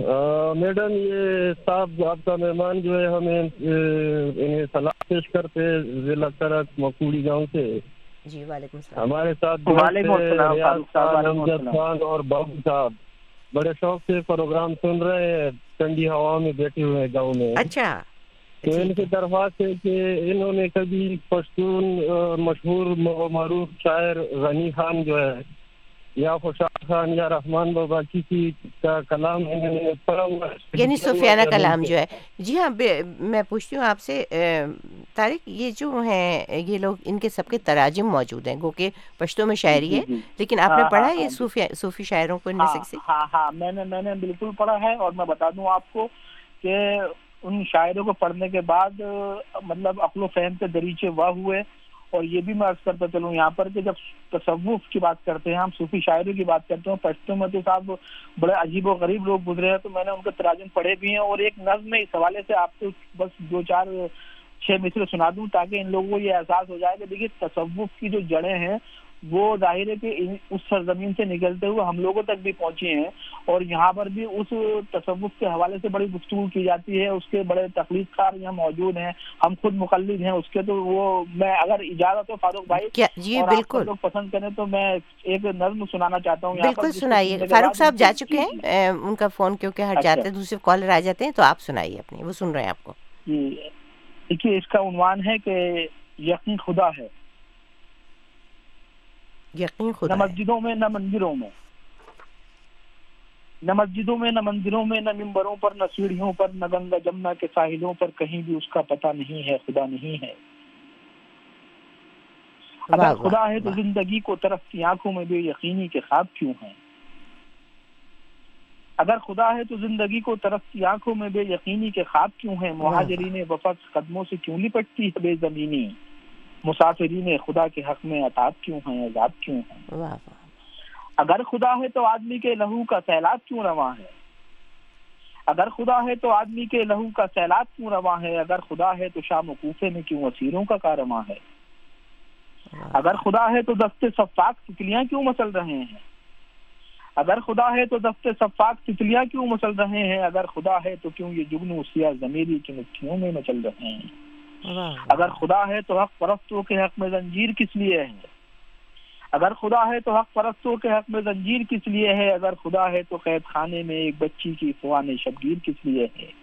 میڈم یہ صاحب آپ کا مہمان جو ہے ہمیں انہیں صلاح پیش کرتے ضلع کرک مکوڑی گاؤں سے۔ جی وعلیکم السلام۔ ہمارے ساتھ خان اور بابو صاحب۔ بڑے شوق سے پروگرام سن رہے ہیں ٹھنڈی ہوا میں بیٹھے ہوئے گاؤں میں۔ اچھا۔ تو ان کی درخواست ہے کہ انہوں نے کبھی پشتون مشہور معروف شاعر غنی خان جو ہے یا خوشحال خان یا رحمان بابا کسی کا کلام یعنی صوفیانہ کلام جو ہے۔ جی ہاں میں پوچھتی ہوں آپ سے طارق یہ جو ہیں یہ لوگ ان کے سب کے تراجم موجود ہیں گو کہ پشتوں میں شاعری جی، ہے جی،۔ لیکن آپ نے ہاں، پڑھا ہے ہاں، یہ صوفی شاعروں کو ہاں ہاں میں نے میں نے بالکل پڑھا ہے اور میں بتا دوں آپ کو کہ ان شاعروں کو پڑھنے کے بعد مطلب عقل و فہم کے دریچے واہ ہوئے۔ اور یہ بھی میں عرض کرتا چلوں، یہاں پر کہ جب تصوف کی بات کرتے ہیں، ہم صوفی شاعری کی بات کرتے ہیں پشتوں میں تو صاحب بڑے عجیب و غریب لوگ گزرے ہیں، تو میں نے ان کے تراجم پڑھے بھی ہیں، اور ایک نظم میں اس حوالے سے آپ کو بس دو چار، چھ مصر سنا دوں تاکہ ان لوگوں کو یہ احساس ہو جائے کہ دیکھیے، تصوف کی جو جڑیں ہیں وہ ظاہر ہے کہ اس سرزمین سے نکلتے ہوئے ہم لوگوں تک بھی پہنچے ہیں اور یہاں پر بھی اس تصوف کے حوالے سے بڑی گفتگو کی جاتی ہے اس کے بڑے تخلیق کار یہاں موجود ہیں ہم خود مقلد ہیں اس کے تو وہ میں اگر اجازت ہو فاروق بھائی جی بالکل۔ لوگ پسند کریں تو میں ایک نظم سنانا چاہتا ہوں۔ بالکل سنائیے۔ فاروق صاحب جا چکے ہیں۔ ان کا فون کیونکہ ہٹ جاتے ہیں دوسرے کالر آ جاتے ہیں تو آپ سنائیے اپنی وہ سن رہے ہیں آپ کو۔ جی دیکھیے اس کا عنوان ہے کہ یقین خدا ہے۔ یقین خدا نہ مسجدوں میں نہ مندروں میں۔ نہ مسجدوں میں نہ مندروں میں نہ ممبروں پر نہ سیڑھیوں پر نہ گنگا جمنا کے ساحلوں پر کہیں بھی اس کا پتہ نہیں ہے خدا نہیں ہے۔ اگر خدا ہے تو زندگی کو طرف کی آنکھوں میں بے یقینی کے خواب کیوں ہیں؟ اگر خدا ہے تو زندگی کو طرف کی آنکھوں میں بے یقینی کے خواب کیوں ہیں؟ مہاجرین وفق قدموں سے کیوں لپٹتی ہے بے زمینی؟ مسافرین خدا کے حق میں اطاعت کیوں ہیں عذاب کیوں ہیں؟ اگر خدا ہے تو آدمی کے لہو کا سیلاب کیوں رواں ہے؟ اگر خدا ہے تو آدمی کے لہو کا سیلاب کیوں رواں ہے؟ اگر خدا ہے تو شام و کوفے میں کیوں اسیروں کا کارواں ہے؟ اگر خدا ہے تو دستے صفاق تتلیاں کیوں مسل رہے ہیں؟ اگر خدا ہے تو دستے صفاق تتلیاں کیوں مسل رہے ہیں؟ اگر خدا ہے تو کیوں یہ جگنو سیاہ زمیری کی مٹھیوں میں مچل رہے ہیں؟ اگر خدا ہے تو حق پرستوں کے حق میں زنجیر کس لیے ہے؟ اگر خدا ہے تو حق پرستوں کے حق میں زنجیر کس لیے ہے؟ اگر خدا ہے تو قید خانے میں ایک بچی کی فوان شبگیر کس لیے ہے؟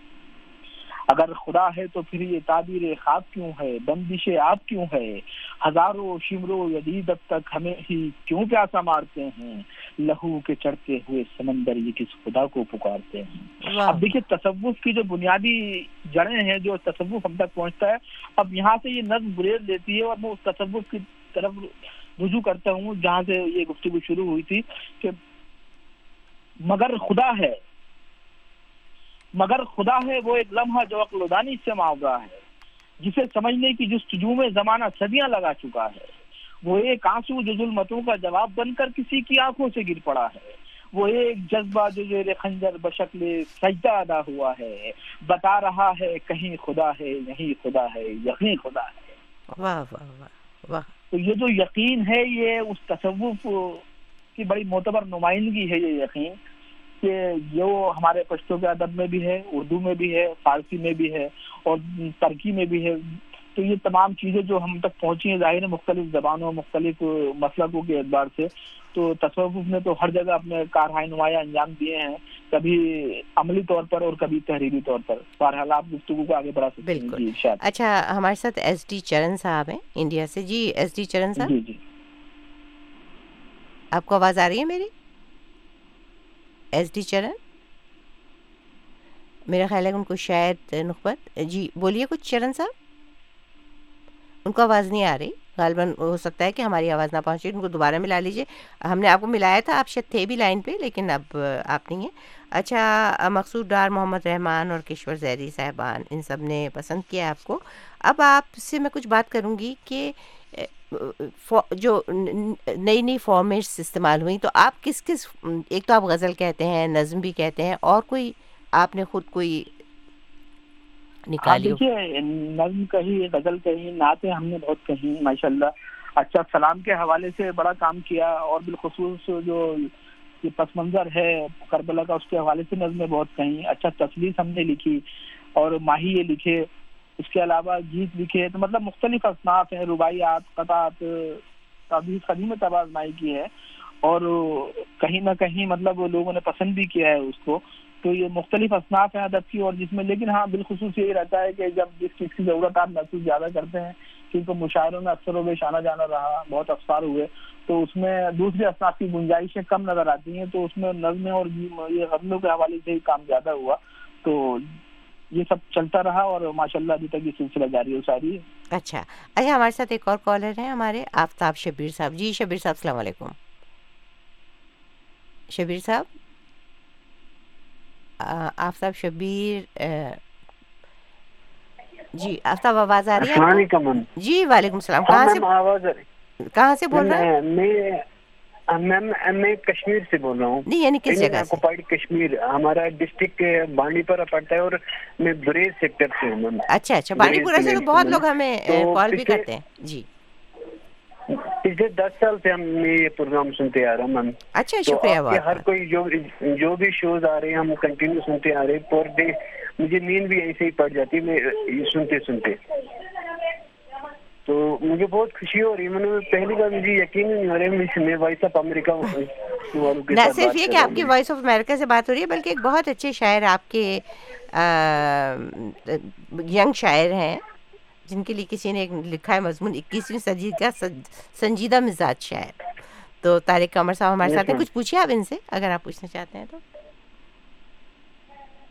اگر خدا ہے تو پھر یہ تعبیر خواب کیوں ہے؟ بندش آپ کیوں ہے ہزاروں شمرو یدید اب تک ہمیں ہی کیوں پیاسا مارتے ہیں؟ لہو کے چڑھتے ہوئے سمندر یہ کس خدا کو پکارتے ہیں؟ اب دیکھیے تصوف کی جو بنیادی جڑیں ہیں جو تصوف ہم تک پہنچتا ہے اب یہاں سے یہ نظم بریز دیتی ہے اور میں اس تصوف کی طرف رجوع کرتا ہوں جہاں سے یہ گفتگو شروع ہوئی تھی کہ مگر خدا ہے مگر خدا ہے وہ ایک لمحہ جو عقل دانی سے معاوضہ ہے جسے سمجھنے کی جستجو میں زمانہ صدیاں لگا چکا ہے۔ وہ ایک آنسو جو ظلمتوں کا جواب بن کر کسی کی آنکھوں سے گر پڑا ہے۔ وہ ایک جذبہ جو زیر خنجر بشکل سجدہ ادا ہوا ہے۔ بتا رہا ہے کہیں خدا ہے یہیں خدا ہے یہیں خدا ہے۔ واہ واہ واہ واہ۔ تو یہ جو یقین ہے یہ اس تصوف کی بڑی معتبر نمائندگی ہے یہ یقین۔ کہ جو ہمارے پشتوں کے ادب میں بھی ہے اردو میں بھی ہے فارسی میں بھی ہے اور ترکی میں بھی ہے۔ تو یہ تمام چیزیں جو ہم تک پہنچی ہیں ظاہر مختلف زبانوں مختلف مسلکوں کے اعتبار سے۔ تو تصوف نے تو ہر جگہ اپنے کارہائے نمایاں انجام دیے ہیں کبھی عملی طور پر اور کبھی تحریری طور پر۔ بہرحال آپ گفتگو کو آگے بڑھا سکتے ہیں بالکل۔ اچھا ہمارے ساتھ ایس ڈی چرن صاحب ہیں انڈیا سے۔ جی ایس ڈی چرن صاحب؟ جی جی۔ آپ کو آواز آ رہی ہے میری؟ ایس ڈی چرن میرا خیال ہے ان کو شاید نخبت جی بولیے کچھ چرن صاحب؟ ان کو آواز نہیں آ رہی۔ غالباً ہو سکتا ہے کہ ہماری آواز نہ پہنچے۔ ان کو دوبارہ ملا لیجیے ہم نے آپ کو ملایا تھا، آپ شاید تھے بھی لائن پہ، لیکن اب آپ نہیں ہیں۔ اچھا مقصود ڈار محمد رحمان اور کشور زیری صاحبان، ان سب نے پسند کیا آپ کو۔ اب آپ سے میں کچھ بات کروں گی کہ جو نئی نئی فارمیٹس استعمال ہوئیں تو آپ کس کس ایک تو آپ غزل کہتے ہیں، نظم بھی کہتے ہیں، اور کوئی آپ نے خود کوئی نکالی دیکھیے، نظم کہی، غزل کہی، نعتیں ہم نے بہت کہیں ماشاء اللہ اچھا سلام کے حوالے سے بڑا کام کیا، اور بالخصوص جو یہ پس منظر ہے کربلا کا، اس کے حوالے سے نظمیں بہت کہیں۔ اچھا تصویر ہم نے لکھی، اور ماہی یہ لکھے۔ اس کے علاوہ گیت لکھے تو مطلب مختلف اصناف ہیں رباعیات قطعات تبھی قدیم تبازمائی کی ہے اور کہیں نہ کہیں مطلب لوگوں نے پسند بھی کیا ہے اس کو۔ تو یہ مختلف اصناف ہیں ادب کی اور جس میں، لیکن ہاں بالخصوص یہی رہتا ہے کہ جب جس چیز کی ضرورت آپ محسوس زیادہ کرتے ہیں، کیونکہ مشاعروں میں اکثر و بیش آنا جانا رہا، بہت افسار ہوئے، تو اس میں دوسری اصناف کی گنجائشیں کم نظر آتی ہیں۔ تو اس میں نظمیں اور یہ غزلوں کے حوالے سے ہی کام زیادہ ہوا۔ تو یہ سب چلتا رہا اور ماشاء اللہ ابھی تک یہ سلسلہ جاری ہو ساری ہے۔ اچھا۔ اچھا ہمارے ساتھ ایک اور کالر ہیں ہمارے آفتاب شبیر صاحب۔ جی شبیر صاحب السلام علیکم۔ شبیر صاحب؟ آفتاب شبیر جی آفتاب آواز آ رہی ہے؟ جی وعلیکم السلام۔ ہاں کہاں سے آ رہی۔ کہاں سے بول رہے ہیں؟ میم میں کشمیر سے بول رہا ہوں۔ نہیں یعنی کس جگہ سے؟ کشمیر۔ ہمارا ڈسٹرکٹ بانڈی پورہ پڑتا ہے اور میں بریز سیکٹر سے ہوں میم۔ اچھا اچھا بانڈی پورہ سے تو بہت لوگ ہمیں کال بھی کرتے ہیں۔ جی۔ پچھلے دس سال سے ہم یہ پروگرام سنتے آ رہے ہیں میم۔ اچھا شکریہ ہر کوئی جو جو بھی شوز آ رہے ہیں ہم کنٹینیو سنتے آ رہے ہیں۔ پر ڈے مجھے نیند بھی ایسے ہی پڑ جاتی ہے میں سنتے سنتے۔ تو مجھے بہت خوشی ہو رہی ہے۔ میں نے پہلی بار مجھے یقین ہی نہیں ہو رہا ہے۔ وائس آف امریکہ نہ صرف یہ کہ آپ کی۔ وائس آف امریکہ سے بات ہو رہی ہے بلکہ ایک بہت اچھے شاعر آپ کے ینگ شاعر ہیں جن کے لیے کسی نے ایک لکھا ہے مضمون اکیسویں صدی کا سنجیدہ مزاج شاعر۔ تو طارق قمر صاحب ہمارے ساتھ ہیں۔ ma'am. کچھ پوچھیے آپ ان سے اگر آپ پوچھنا چاہتے ہیں تو۔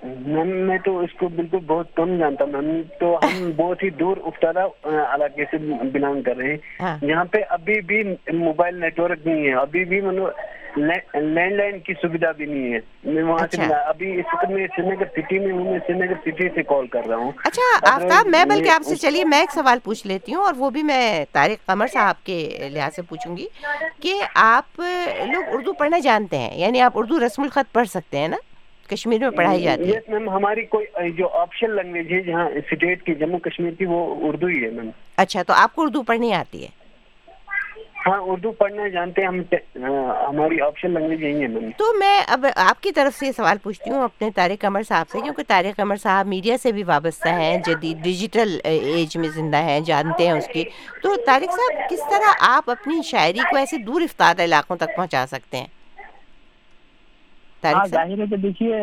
میم میں تو اس کو بالکل بہت کم جانتا ہوں۔ میم تو ہم بہت ہی دور افتادہ علاقے سے بلانگ کر رہے ہاں۔ ہیں جہاں پہ ابھی بھی موبائل نیٹ ورک نہیں ہے۔ ابھی بھی مطلب لینڈ لائن کی سویدھا بھی نہیں ہے۔ میں وہاں سے اچھا۔ ابھی اس وقت میں سری نگر سٹی میں ہوں میں سری نگر سٹی سے کال کر رہا ہوں۔ اچھا آفتاب میں بلکہ آپ سے چلیے میں ایک سوال پوچھ لیتی ہوں اور وہ بھی میں طارق قمر صاحب کے لحاظ سے پوچھوں گی کہ آپ لوگ اردو پڑھنا جانتے ہیں یعنی آپ اردو رسم الخط پڑھ سکتے ہیں نا؟ کشمیر میں پڑھائی جاتی ہے؟ یس میم ہماری کوئی جو آپشنل لینگویج ہے جہاں اسٹیٹ کی جموں کشمیر کی وہ اردو ہی ہے میم اچھا تو آپ کو اردو پڑھنی آتی ہے؟ ہاں اردو پڑھنا جانتے ہیں ہم ہماری آپشنل لینگویج یہی ہے میم تو میں اب آپ کی طرف سے یہ سوال پوچھتی ہوں اپنے طارق قمر صاحب سے کیونکہ طارق قمر صاحب میڈیا سے بھی وابستہ ہیں جدید ڈیجیٹل ایج میں زندہ ہیں جانتے ہیں اس کی۔ تو طارق صاحب کس طرح آپ اپنی شاعری کو ایسے دور افتادہ علاقوں تک پہنچا سکتے ہیں؟ ظاہر ہے کہ دیکھیے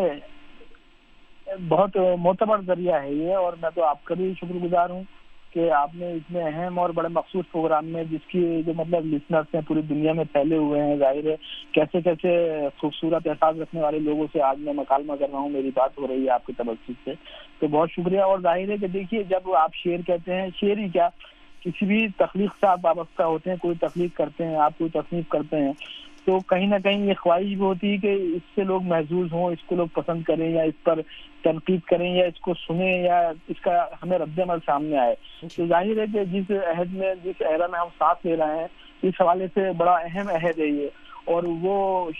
بہت معتبر ذریعہ ہے یہ اور میں تو آپ کا بھی شکر گزار ہوں کہ آپ نے اتنے اہم اور بڑے مخصوص پروگرام میں جس کی جو مطلب لسنرس ہیں پوری دنیا میں پھیلے ہوئے ہیں ظاہر ہے کیسے کیسے خوبصورت احساس رکھنے والے لوگوں سے آج میں مکالمہ کر رہا ہوں میری بات ہو رہی ہے آپ کے تبصر سے۔ تو بہت شکریہ اور ظاہر ہے کہ دیکھیے جب آپ شعر کہتے ہیں شعر ہی کیا کسی بھی تخلیق سے آپ وابستہ ہوتے ہیں کوئی تخلیق کرتے ہیں آپ کوئی تصنیف کرتے ہیں تو کہیں نہ کہیں یہ خواہش بھی ہوتی ہے کہ اس سے لوگ محظوظ ہوں، اس کو لوگ پسند کریں یا اس پر تنقید کریں یا اس کو سنیں یا اس کا ہمیں رد عمل سامنے آئے۔ تو ظاہر ہے کہ جس عہد میں، جس عہدہ میں ہم ساتھ لے رہے ہیں، اس حوالے سے بڑا اہم عہد ہے یہ۔ اور وہ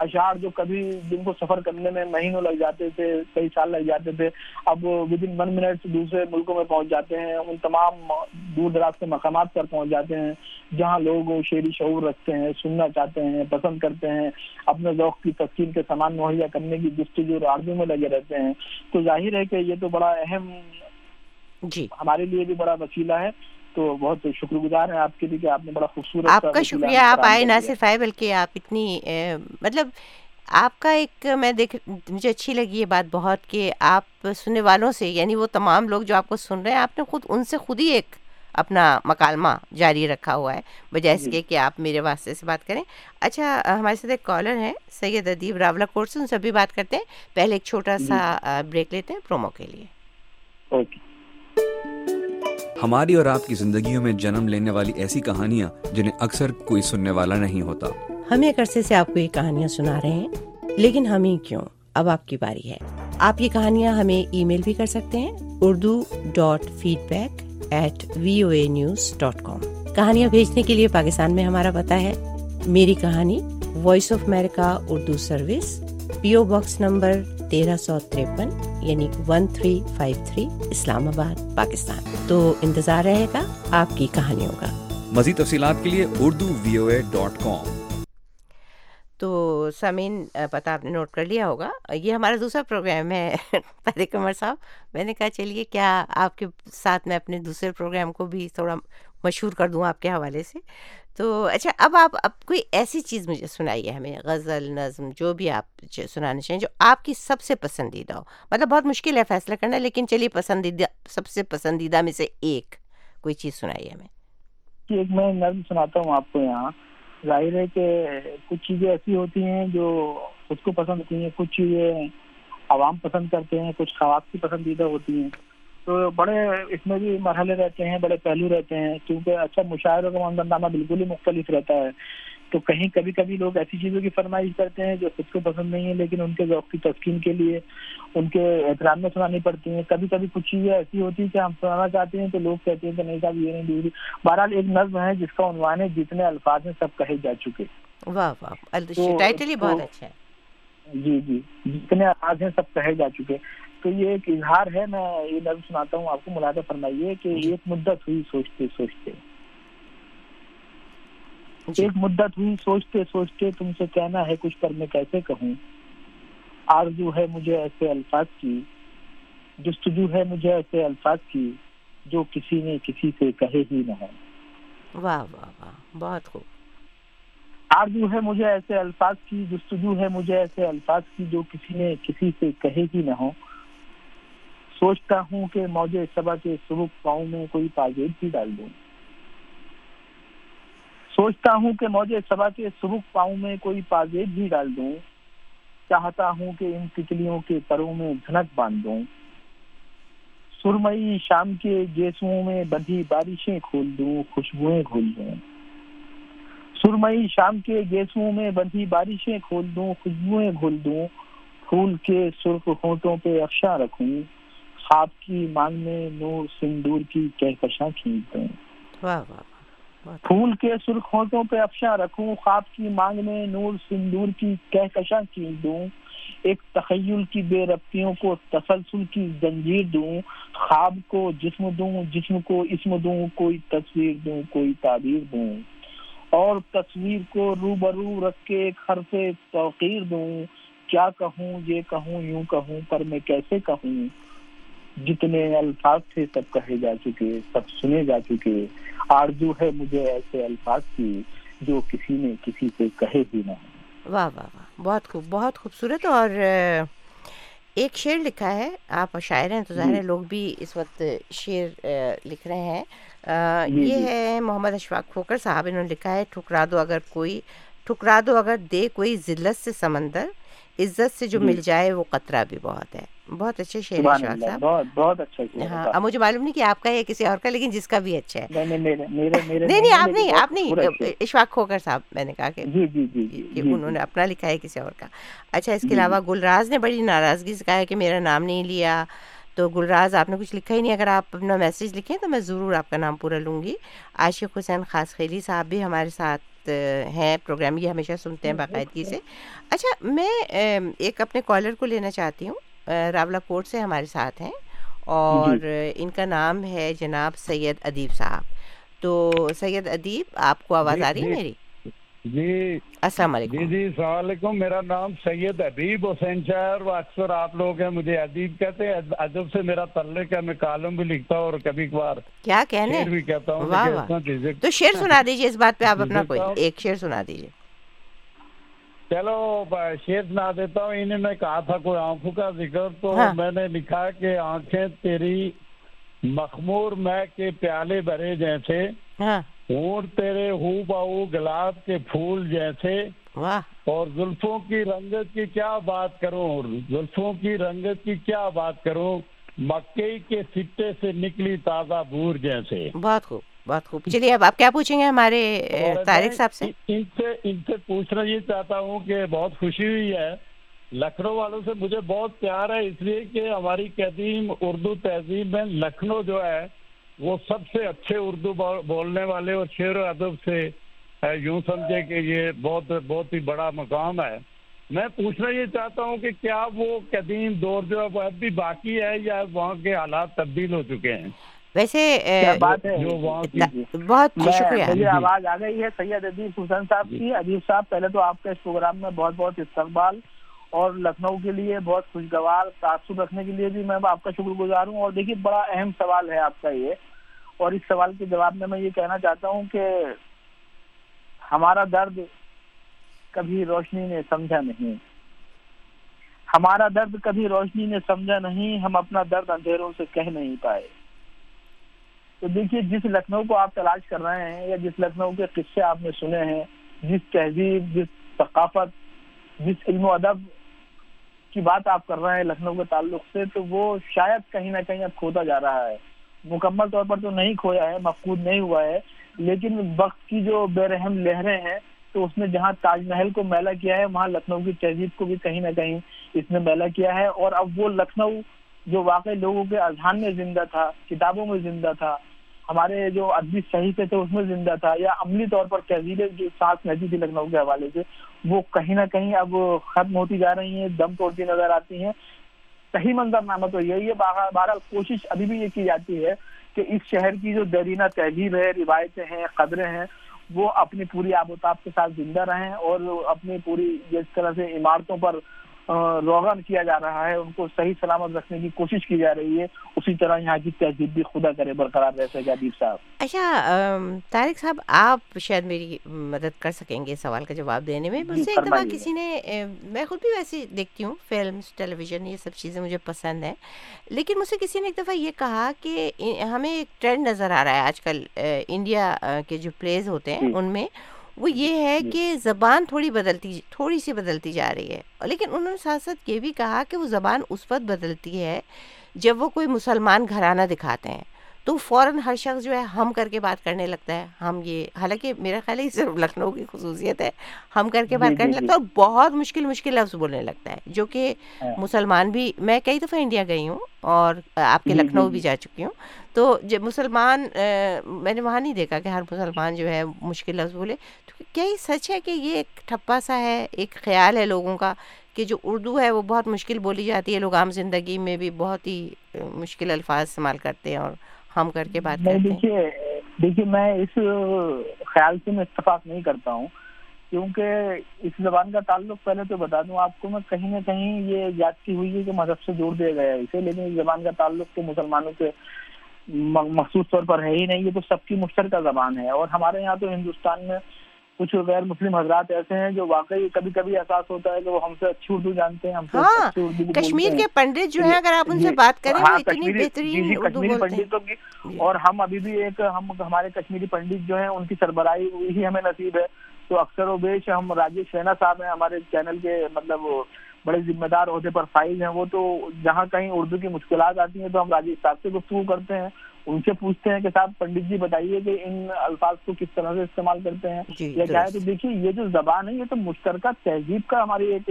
اشعار جو کبھی جن کو سفر کرنے میں مہینوں لگ جاتے تھے کئی سال لگ جاتے تھے اب ود ان ون منٹ دوسرے ملکوں میں پہنچ جاتے ہیں ان تمام دور دراز کے مقامات پر پہنچ جاتے ہیں جہاں لوگ شعری شعور رکھتے ہیں سننا چاہتے ہیں پسند کرتے ہیں اپنے ذوق کی تسکین کے سامان مہیا کرنے کی جستجو آرزو میں لگے رہتے ہیں۔ تو ظاہر ہے کہ یہ تو بڑا اہم جی۔ ہمارے لیے بھی بڑا وسیلہ ہے۔ تو بہت شکر گزار ہیں آپ کے لیے کہ آپ نے بڑا خوبصورت آپ کا شکریہ آپ آئے نہ۔ صرف آئے بلکہ آپ اتنی مطلب آپ کا ایک میں دیکھ مجھے اچھی لگی یہ بات بہت کہ آپ سننے والوں سے یعنی وہ تمام لوگ جو آپ کو سن رہے ہیں آپ نے خود ان سے خود ہی ایک اپنا مکالمہ جاری رکھا ہوا ہے بجائے اس کے کہ آپ میرے واسطے سے بات کریں۔ اچھا ہمارے ساتھ ایک کالر ہیں سید ادیب راولہ کوٹ سے ان سے بھی بات کرتے ہیں۔ پہلے ایک چھوٹا سا بریک لیتے ہیں پرومو کے لیے۔ اوکے۔ ہماری اور آپ کی زندگیوں میں جنم لینے والی ایسی کہانیاں جنہیں اکثر کوئی سننے والا نہیں ہوتا۔ ہم ایک عرصے سے آپ کو یہ کہانیاں سنا رہے ہیں، لیکن ہم ہی کیوں؟ اب آپ کی باری ہے۔ آپ یہ کہانیاں ہمیں ای میل بھی کر سکتے ہیں، Urdu dot feedback at V O A news dot com کہانیاں بھیجنے کے لیے پاکستان میں ہمارا پتہ ہے۔ میری کہانی voice of America Urdu service. P O box number تیرہ سو تریپن یعنی one three five three Islamabad Pakistan تو انتظار رہے گا آپ کی کہانیوں کا مزید تفصیلات کے لیے اردو وی او اے ڈاٹ کام تو سامعین پتہ آپ نے نوٹ کر لیا ہوگا یہ ہمارا دوسرا پروگرام ہے طارق عمر صاحب میں نے کہا چلیے کیا آپ کے ساتھ میں اپنے دوسرے پروگرام کو بھی تھوڑا مشہور کر دوں آپ کے حوالے سے۔ تو اچھا اب آپ، اب کوئی ایسی چیز مجھے سنائیے ہمیں، غزل، نظم، جو بھی آپ سنانا چاہیں، جو آپ کی سب سے پسندیدہ ہو۔ مطلب بہت مشکل ہے فیصلہ کرنا، لیکن چلیے پسندیدہ، سب سے پسندیدہ میں سے ایک کوئی چیز سنائیے ہمیں۔ ایک میں نظم سناتا ہوں آپ کو یہاں۔ ظاہر ہے کہ کچھ چیزیں ایسی ہوتی ہیں جو خود کو پسند ہوتی ہیں، کچھ چیزیں عوام پسند کرتے ہیں، کچھ خواص کی پسندیدہ ہوتی ہیں۔ تو بڑے اس میں بھی مرحلے رہتے ہیں بڑے پہلو رہتے ہیں۔ کیونکہ اچھا مشاعروں کا منظر نامہ بالکل ہی مختلف رہتا ہے۔ تو کہیں کبھی کبھی لوگ ایسی چیزوں کی فرمائش کرتے ہیں جو خود کو پسند نہیں ہے لیکن ان کے ذوق کی تسکین کے لیے ان کے احترام میں سنانی پڑتی ہیں۔ کبھی کبھی کچھ چیزیں ایسی ہوتی ہیں کہ ہم سنانا چاہتے ہیں تو لوگ کہتے ہیں کہ نہیں صاحب یہ نہیں دوسری بہرحال ایک نظم ہے جس کا عنوان ہے جتنے الفاظ ہیں سب کہے جا چکے۔ واہ واہ۔ ٹائٹل ہی بہت اچھا ہے۔ جی جی۔ جتنے الفاظ ہیں سب کہے جا چکے۔ تو یہ ایک اظہار ہے میں یہ نظم سناتا ہوں آپ کو ملاقہ فرمائیے کہ ایک مدت ہوئی سوچتے سوچتے۔ ایک مدت ہوئی سوچتے سوچتے تم سے کہنا ہے کچھ پر میں کیسے کہوں؟ آرزو ہے مجھے ایسے الفاظ کی جستجو ہے مجھے ایسے الفاظ کی جو کسی نے کسی سے کہے ہی نہ ہے واہ واہ واہ بہت خوب۔ آرزو ہے مجھے ایسے الفاظ کی جستجو ہے مجھے ایسے الفاظ کی جو کسی نے کسی سے کہے ہی نہ ہو سوچتا ہوں کہ موجے سبا کے سبک پاؤں میں کوئی پاگیب بھی ڈال دوں۔ سوچتا ہوں کہ موجے سبا کے سبک پاؤں میں کوئی پاگیب بھی ڈال دوں۔ چاہتا ہوں کہ ان تتلیوں کے پروں میں دھنک باندھ دوں۔ سرمئی شام کے گیسوں میں بندھی بارشیں کھول دوں، خوشبوئیں کھول دوں۔ سرمئی شام کے گیسوں میں بندھی بارشیں کھول دوں، خوشبوئیں گھول دوں۔ پھول کے سرخ ہونٹوں پہ افشاں رکھوں۔ خواب کی مانگ میں نور سندور کی کہکشاں کھینچ دوں پھول کے سرخ ہونٹوں پہ افشاں رکھوں خواب کی مانگ میں نور سندور کی کہکشاں کھینچ دوں۔ ایک تخیل کی بے ربتیوں کو تسلسل کی زنجیر دوں۔ خواب کو جسم دوں جسم کو اسم دوں کوئی تصویر دوں کوئی تعبیر دوں۔ اور تصویر کو رو برو رکھ کے ایک حرف توقیر دوں۔ کیا کہوں یہ کہوں یوں کہوں پر میں کیسے کہوں؟ جتنے الفاظ تھے سب کہے جا چکے سب سنے جا چکے۔ آرزو ہے مجھے ایسے الفاظ کی جو کسی نے کسی سے کہے ہی نہ واہ واہ واہ بہت خوب بہت خوبصورت۔ اور ایک شعر لکھا ہے آپ شاعر ہیں تو ظاہر ہے لوگ بھی اس وقت شعر لکھ رہے ہیں۔ یہ ہے محمد اشفاق کھوکر صاحب انہوں نے لکھا ہے ٹھکرا دو اگر کوئی ٹھکرا دو اگر دے کوئی ذلت سے سمندر۔ عزت سے جو مل جائے وہ قطرہ بھی بہت ہے۔ بہت اچھے شعر اشفاق صاحب۔ بہت اچھا ہاں اب مجھے معلوم نہیں کہ آپ کا ہے کسی اور کا لیکن جس کا بھی اچھا ہے۔ نہیں نہیں آپ نہیں آپ نہیں اشفاق کھوکر صاحب میں نے کہا کہ انہوں نے اپنا لکھا ہے کسی اور کا۔ اچھا اس کے علاوہ گلراز نے بڑی ناراضگی سے کہا ہے کہ میرا نام نہیں لیا۔ تو گلراز آپ نے کچھ لکھا ہی نہیں۔ اگر آپ اپنا میسیج لکھیں تو میں ضرور آپ کا نام پورا لوں گی۔ عاشق حسین خاص خیلی صاحب بھی ہمارے ساتھ ہیں پروگرام یہ ہمیشہ سنتے ہیں باقاعدگی سے۔ اچھا میں ایک اپنے کالر کو لینا چاہتی ہوں۔ راولا کوٹ سے ہمارے ساتھ ہیں اور ان کا نام ہے جناب سید ادیب صاحب۔ تو سید ادیب آپ کو آواز آ رہی ہے میری؟ جی۔ السلام علیکم۔ جی جی السلام علیکم۔ میرا نام سید ادیب حسین شہر و اکثر آپ لوگ ہیں مجھے ادیب کہتے ہیں۔ ادب سے میرا تعلق ہے میں کالم بھی لکھتا ہوں اور کبھی کبھار کیا کہنے؟ بھی کہتا ہوں۔ واہ واہ۔ تو شعر سنا دیجیے اس بات پہ آپ اپنا کوئی ایک شعر سنا دیجیے چلو شعر سنا دیتا ہوں۔ انہیں میں کہا تھا کوئی آنکھوں کا ذکر تو میں نے لکھا کہ آنکھیں تیری مخمور میں کے پیالے بھرے جیسے۔ اونٹ تیرے ہو باؤ گلاب کے پھول جیسے۔ اور زلفوں کی رنگت کی کیا بات کروں؟ زلفوں کی رنگت کی کیا بات کروں؟ مکئی کے سٹے سے نکلی تازہ بور جیسے۔ بہت خوب بہت خوب۔ چلیے اب آپ کیا پوچھیں گے ہمارے طارق صاحب سے؟ ان سے ان سے پوچھنا یہ چاہتا ہوں کہ بہت خوشی ہوئی ہے۔ لکھنؤ والوں سے مجھے بہت پیار ہے اس لیے کہ ہماری قدیم اردو تہذیب میں لکھنؤ جو ہے وہ سب سے اچھے اردو بولنے والے اور شعر و ادب سے یوں سمجھے کہ یہ بہت بہت ہی بڑا مقام ہے۔ میں پوچھنا یہ چاہتا ہوں کہ کیا وہ قدیم دور جو ہے وہ اب بھی باقی ہے یا وہاں کے حالات تبدیل ہو چکے ہیں؟ ویسے بات ہے؟ بہت شکریہ۔ مجھے آواز آ گئی ہے سید ادیب حسین صاحب کی۔ ادیب صاحب پہلے تو آپ کے اس پروگرام میں بہت بہت استقبال اور لکھنؤ کے لیے بہت خوشگوار تعصب رکھنے کے لیے بھی میں آپ کا شکر گزار ہوں۔ اور دیکھیے بڑا اہم سوال ہے آپ کا یہ اور اس سوال کے جواب میں میں یہ کہنا چاہتا ہوں کہ ہمارا درد کبھی روشنی نے سمجھا نہیں۔ ہمارا درد کبھی روشنی نے سمجھا نہیں، ہم اپنا درد اندھیروں سے کہہ نہیں پائے۔ تو دیکھیے، جس لکھنؤ کو آپ تلاش کر رہے ہیں یا جس لکھنؤ کے قصے آپ نے سنے ہیں، جس تہذیب، جس ثقافت، جس علم و ادب کی بات آپ کر رہے ہیں لکھنؤ کے تعلق سے، تو وہ شاید کہیں نہ کہیں اب کھوتا جا رہا ہے۔ مکمل طور پر تو نہیں کھویا ہے، مفقود نہیں ہوا ہے، لیکن وقت کی جو بے رحم لہریں ہیں، تو اس نے جہاں تاج محل کو میلا کیا ہے، وہاں لکھنؤ کی تہذیب کو بھی کہیں نہ کہیں اس نے میلا کیا ہے۔ اور اب وہ لکھنؤ جو واقعی لوگوں کے اذہان میں زندہ تھا، کتابوں میں زندہ تھا، ہمارے جو ادبی صحیفے تھے، اس میں زندہ تھا، یا عملی طور پر تہذیبیں جو سانس رہتی تھی لکھنؤ کے حوالے سے، وہ کہیں نہ کہیں اب ختم ہوتی جا رہی ہیں، دم توڑتی نظر آتی ہیں۔ صحیح منظر نامہ تو یہی ہے بہرحال کوشش ابھی بھی یہ کی جاتی ہے کہ اس شہر کی جو دیرینہ تہذیب ہے، روایتیں ہیں، قدریں ہیں، وہ اپنی پوری آب و تاب کے ساتھ زندہ رہیں اور اپنی پوری جس طرح سے عمارتوں پر روغن کیا جا رہا ہے ان کو صحیح سلامت رکھنے کی کوشش کی جا رہی ہے اسی طرح یہاں کی تہذیب بھی خدا کرے برقرار رہ سکے ادیب صاحب۔ اچھا طارق صاحب آپ شاید میری مدد کر سکیں گے سوال کا جواب دینے میں؟ مجھ سے ایک دفعہ کسی نے میں خود بھی ویسے دیکھتی ہوں فلمس ٹیلی ویژن یہ سب چیزیں مجھے پسند ہیں لیکن مجھ سے کسی نے ایک دفعہ یہ کہا کہ ہمیں ایک ٹرینڈ نظر آ رہا ہے آج کل انڈیا کے جو پلیز ہوتے ہیں ان میں وہ یہ ہے کہ زبان تھوڑی بدلتی تھوڑی سی بدلتی جا رہی ہے۔ لیکن انہوں نے ساتھ ساتھ یہ بھی کہا کہ وہ زبان اس وقت بدلتی ہے جب وہ کوئی مسلمان گھرانہ دکھاتے ہیں۔ تو فوراً ہر شخص جو ہے ہم کر کے بات کرنے لگتا ہے۔ ہم یہ حالانکہ میرا خیال ہے صرف لکھنؤ کی خصوصیت ہے۔ ہم کر کے بات کرنے لگتا ہے اور بہت مشکل مشکل لفظ بولنے لگتا ہے۔ جو کہ مسلمان بھی میں کئی دفعہ انڈیا گئی ہوں اور آپ کے لکھنؤ بھی جا چکی ہوں۔ تو جب مسلمان میں نے وہاں نہیں دیکھا کہ ہر مسلمان جو ہے مشکل لفظ بولے۔ تو کیا یہ سچ ہے کہ یہ ایک ٹھپا سا ہے ایک خیال ہے لوگوں کا کہ جو اردو ہے وہ بہت مشکل بولی جاتی ہے لوگ عام زندگی میں بھی بہت ہی مشکل الفاظ استعمال کرتے ہیں اور ہم کر کے بات کرتے دیکھیے دیکھیے میں اس خیال سے میں اتفاق نہیں کرتا ہوں کیونکہ اس زبان کا تعلق پہلے تو بتا دوں آپ کو میں کہیں نہ کہیں یہ جاتی ہوئی ہے کہ مذہب سے جوڑ دیا گیا ہے اسے لیکن اس زبان کا تعلق تو مسلمانوں سے مخصوص طور پر ہے ہی نہیں یہ تو سب کی مشترکہ زبان ہے۔ اور ہمارے یہاں تو ہندوستان میں کچھ غیر مسلم حضرات ایسے ہیں جو واقعی کبھی کبھی احساس ہوتا ہے کہ وہ ہم سے اچھی اردو جانتے ہیں ہم سے ہاں کشمیر کے پنڈت جو ہیں اگر آپ ان سے بات کریں ہاں کشمیری پنڈتوں کی اور ہم ابھی بھی ایک ہم ہمارے کشمیری پنڈت جو ہیں ان کی سربراہی ہی ہمیں نصیب ہے۔ تو اکثر و بیش ہم راجیش شینا صاحب ہیں ہمارے چینل کے مطلب بڑے ذمہ دار عہدے پر فائز ہیں۔ وہ تو جہاں کہیں اردو کی مشکلات آتی ہیں تو ہم راجیش صاحب سے گفتگو کرتے ہیں۔ ان سے پوچھتے ہیں کہ صاحب پنڈت جی بتائیے کہ ان الفاظ کو کس طرح سے استعمال کرتے ہیں؟ جی، یا کیا ہے؟ تو دیکھیے یہ جو زبان ہے یہ تو مشترکہ تہذیب کا ہماری ایک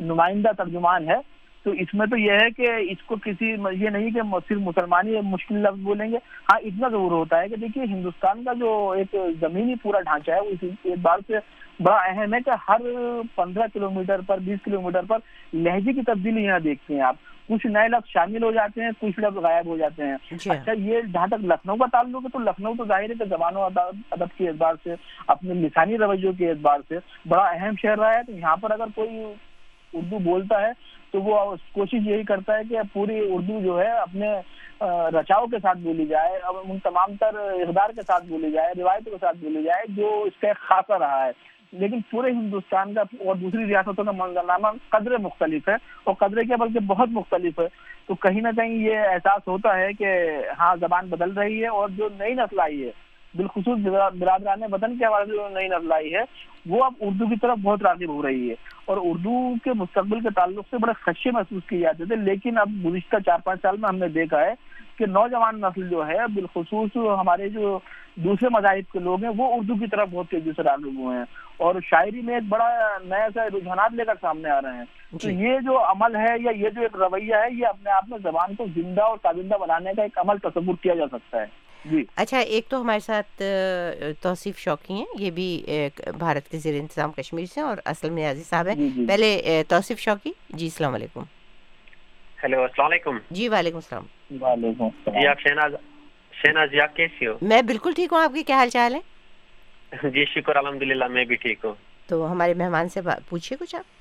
نمائندہ ترجمان ہے۔ تو اس میں تو یہ ہے کہ اس کو کسی یہ نہیں کہ صرف مسلمان ہی مشکل لفظ بولیں گے۔ ہاں اتنا ضرور ہوتا ہے کہ دیکھیے ہندوستان کا جو ایک زمینی پورا ڈھانچہ ہے وہ اس بار سے بڑا اہم ہے کہ ہر پندرہ کلو میٹر پر بیس کلو میٹر پر لہجے کی تبدیلی یہاں دیکھتے ہیں آپ۔ کچھ نئے لفظ شامل ہو جاتے ہیں کچھ لفظ غائب ہو جاتے ہیں۔ جی۔ اچھا یہ جہاں تک لکھنؤ کا تعلق ہے تو لکھنؤ تو ظاہر ہے کہ زبان و ادب کے اعتبار سے اپنے لسانی رویوں کے اعتبار سے بڑا اہم شہر رہا ہے۔ تو یہاں پر اگر کوئی اردو بولتا ہے تو وہ کوشش یہی کرتا ہے کہ پوری اردو جو ہے اپنے رچاؤ کے ساتھ بولی جائے ان تمام تر اقدار کے ساتھ بولی جائے روایتوں کے ساتھ بولی جائے جو اس کا ایک خاصہ رہا ہے۔ لیکن پورے ہندوستان کا اور دوسری ریاستوں کا منظرنامہ قدرے مختلف ہے اور قدرے کے بلکہ بہت مختلف ہے۔ تو کہیں نہ کہیں یہ احساس ہوتا ہے کہ ہاں زبان بدل رہی ہے اور جو نئی نسل آئی ہے، بالخصوص برادران وطن کے حوالے سے جو نئی نسل آئی ہے، وہ اب اردو کی طرف بہت راغب ہو رہی ہے۔ اور اردو کے مستقبل کے تعلق سے بڑے خدشے محسوس کیے جاتے تھے، لیکن اب گزشتہ چار پانچ سال میں ہم نے دیکھا ہے کہ نوجوان نسل جو ہے بالخصوص ہمارے جو دوسرے مذاہب کے لوگ ہیں وہ اردو کی طرف بہت تیزی سے راغب ہوئے ہیں۔ اور شاعری میں ایک بڑا نیا سا رجحانات لے کر سامنے آ رہے ہیں۔ تو جی۔ یہ جو عمل ہے یا یہ جو ایک رویہ ہے یہ اپنے آپ میں زبان کو زندہ اور تابندہ بنانے کا ایک عمل تصور کیا جا سکتا ہے۔ جی۔ اچھا ایک تو ہمارے ساتھ توصیف شوقی ہیں۔ یہ بھی بھارت کے زیر انتظام کشمیر سے اور اصل میں عزیز صاحب ہیں۔ جی، جی۔ پہلے توصیف شوقی۔ جی السلام علیکم۔ ہیلو السلام علیکم۔ جی وعلیکم السلام۔ وعلیکم السلام۔ جی آپ شہناز شہناز جی آپ کیسی ہو؟ میں بالکل ٹھیک ہوں آپ کی کیا حال چال ہے؟ جی شکر الحمد للہ میں بھی ٹھیک ہوں۔ تو ہمارے مہمان سے پوچھیے کچھ آپ؟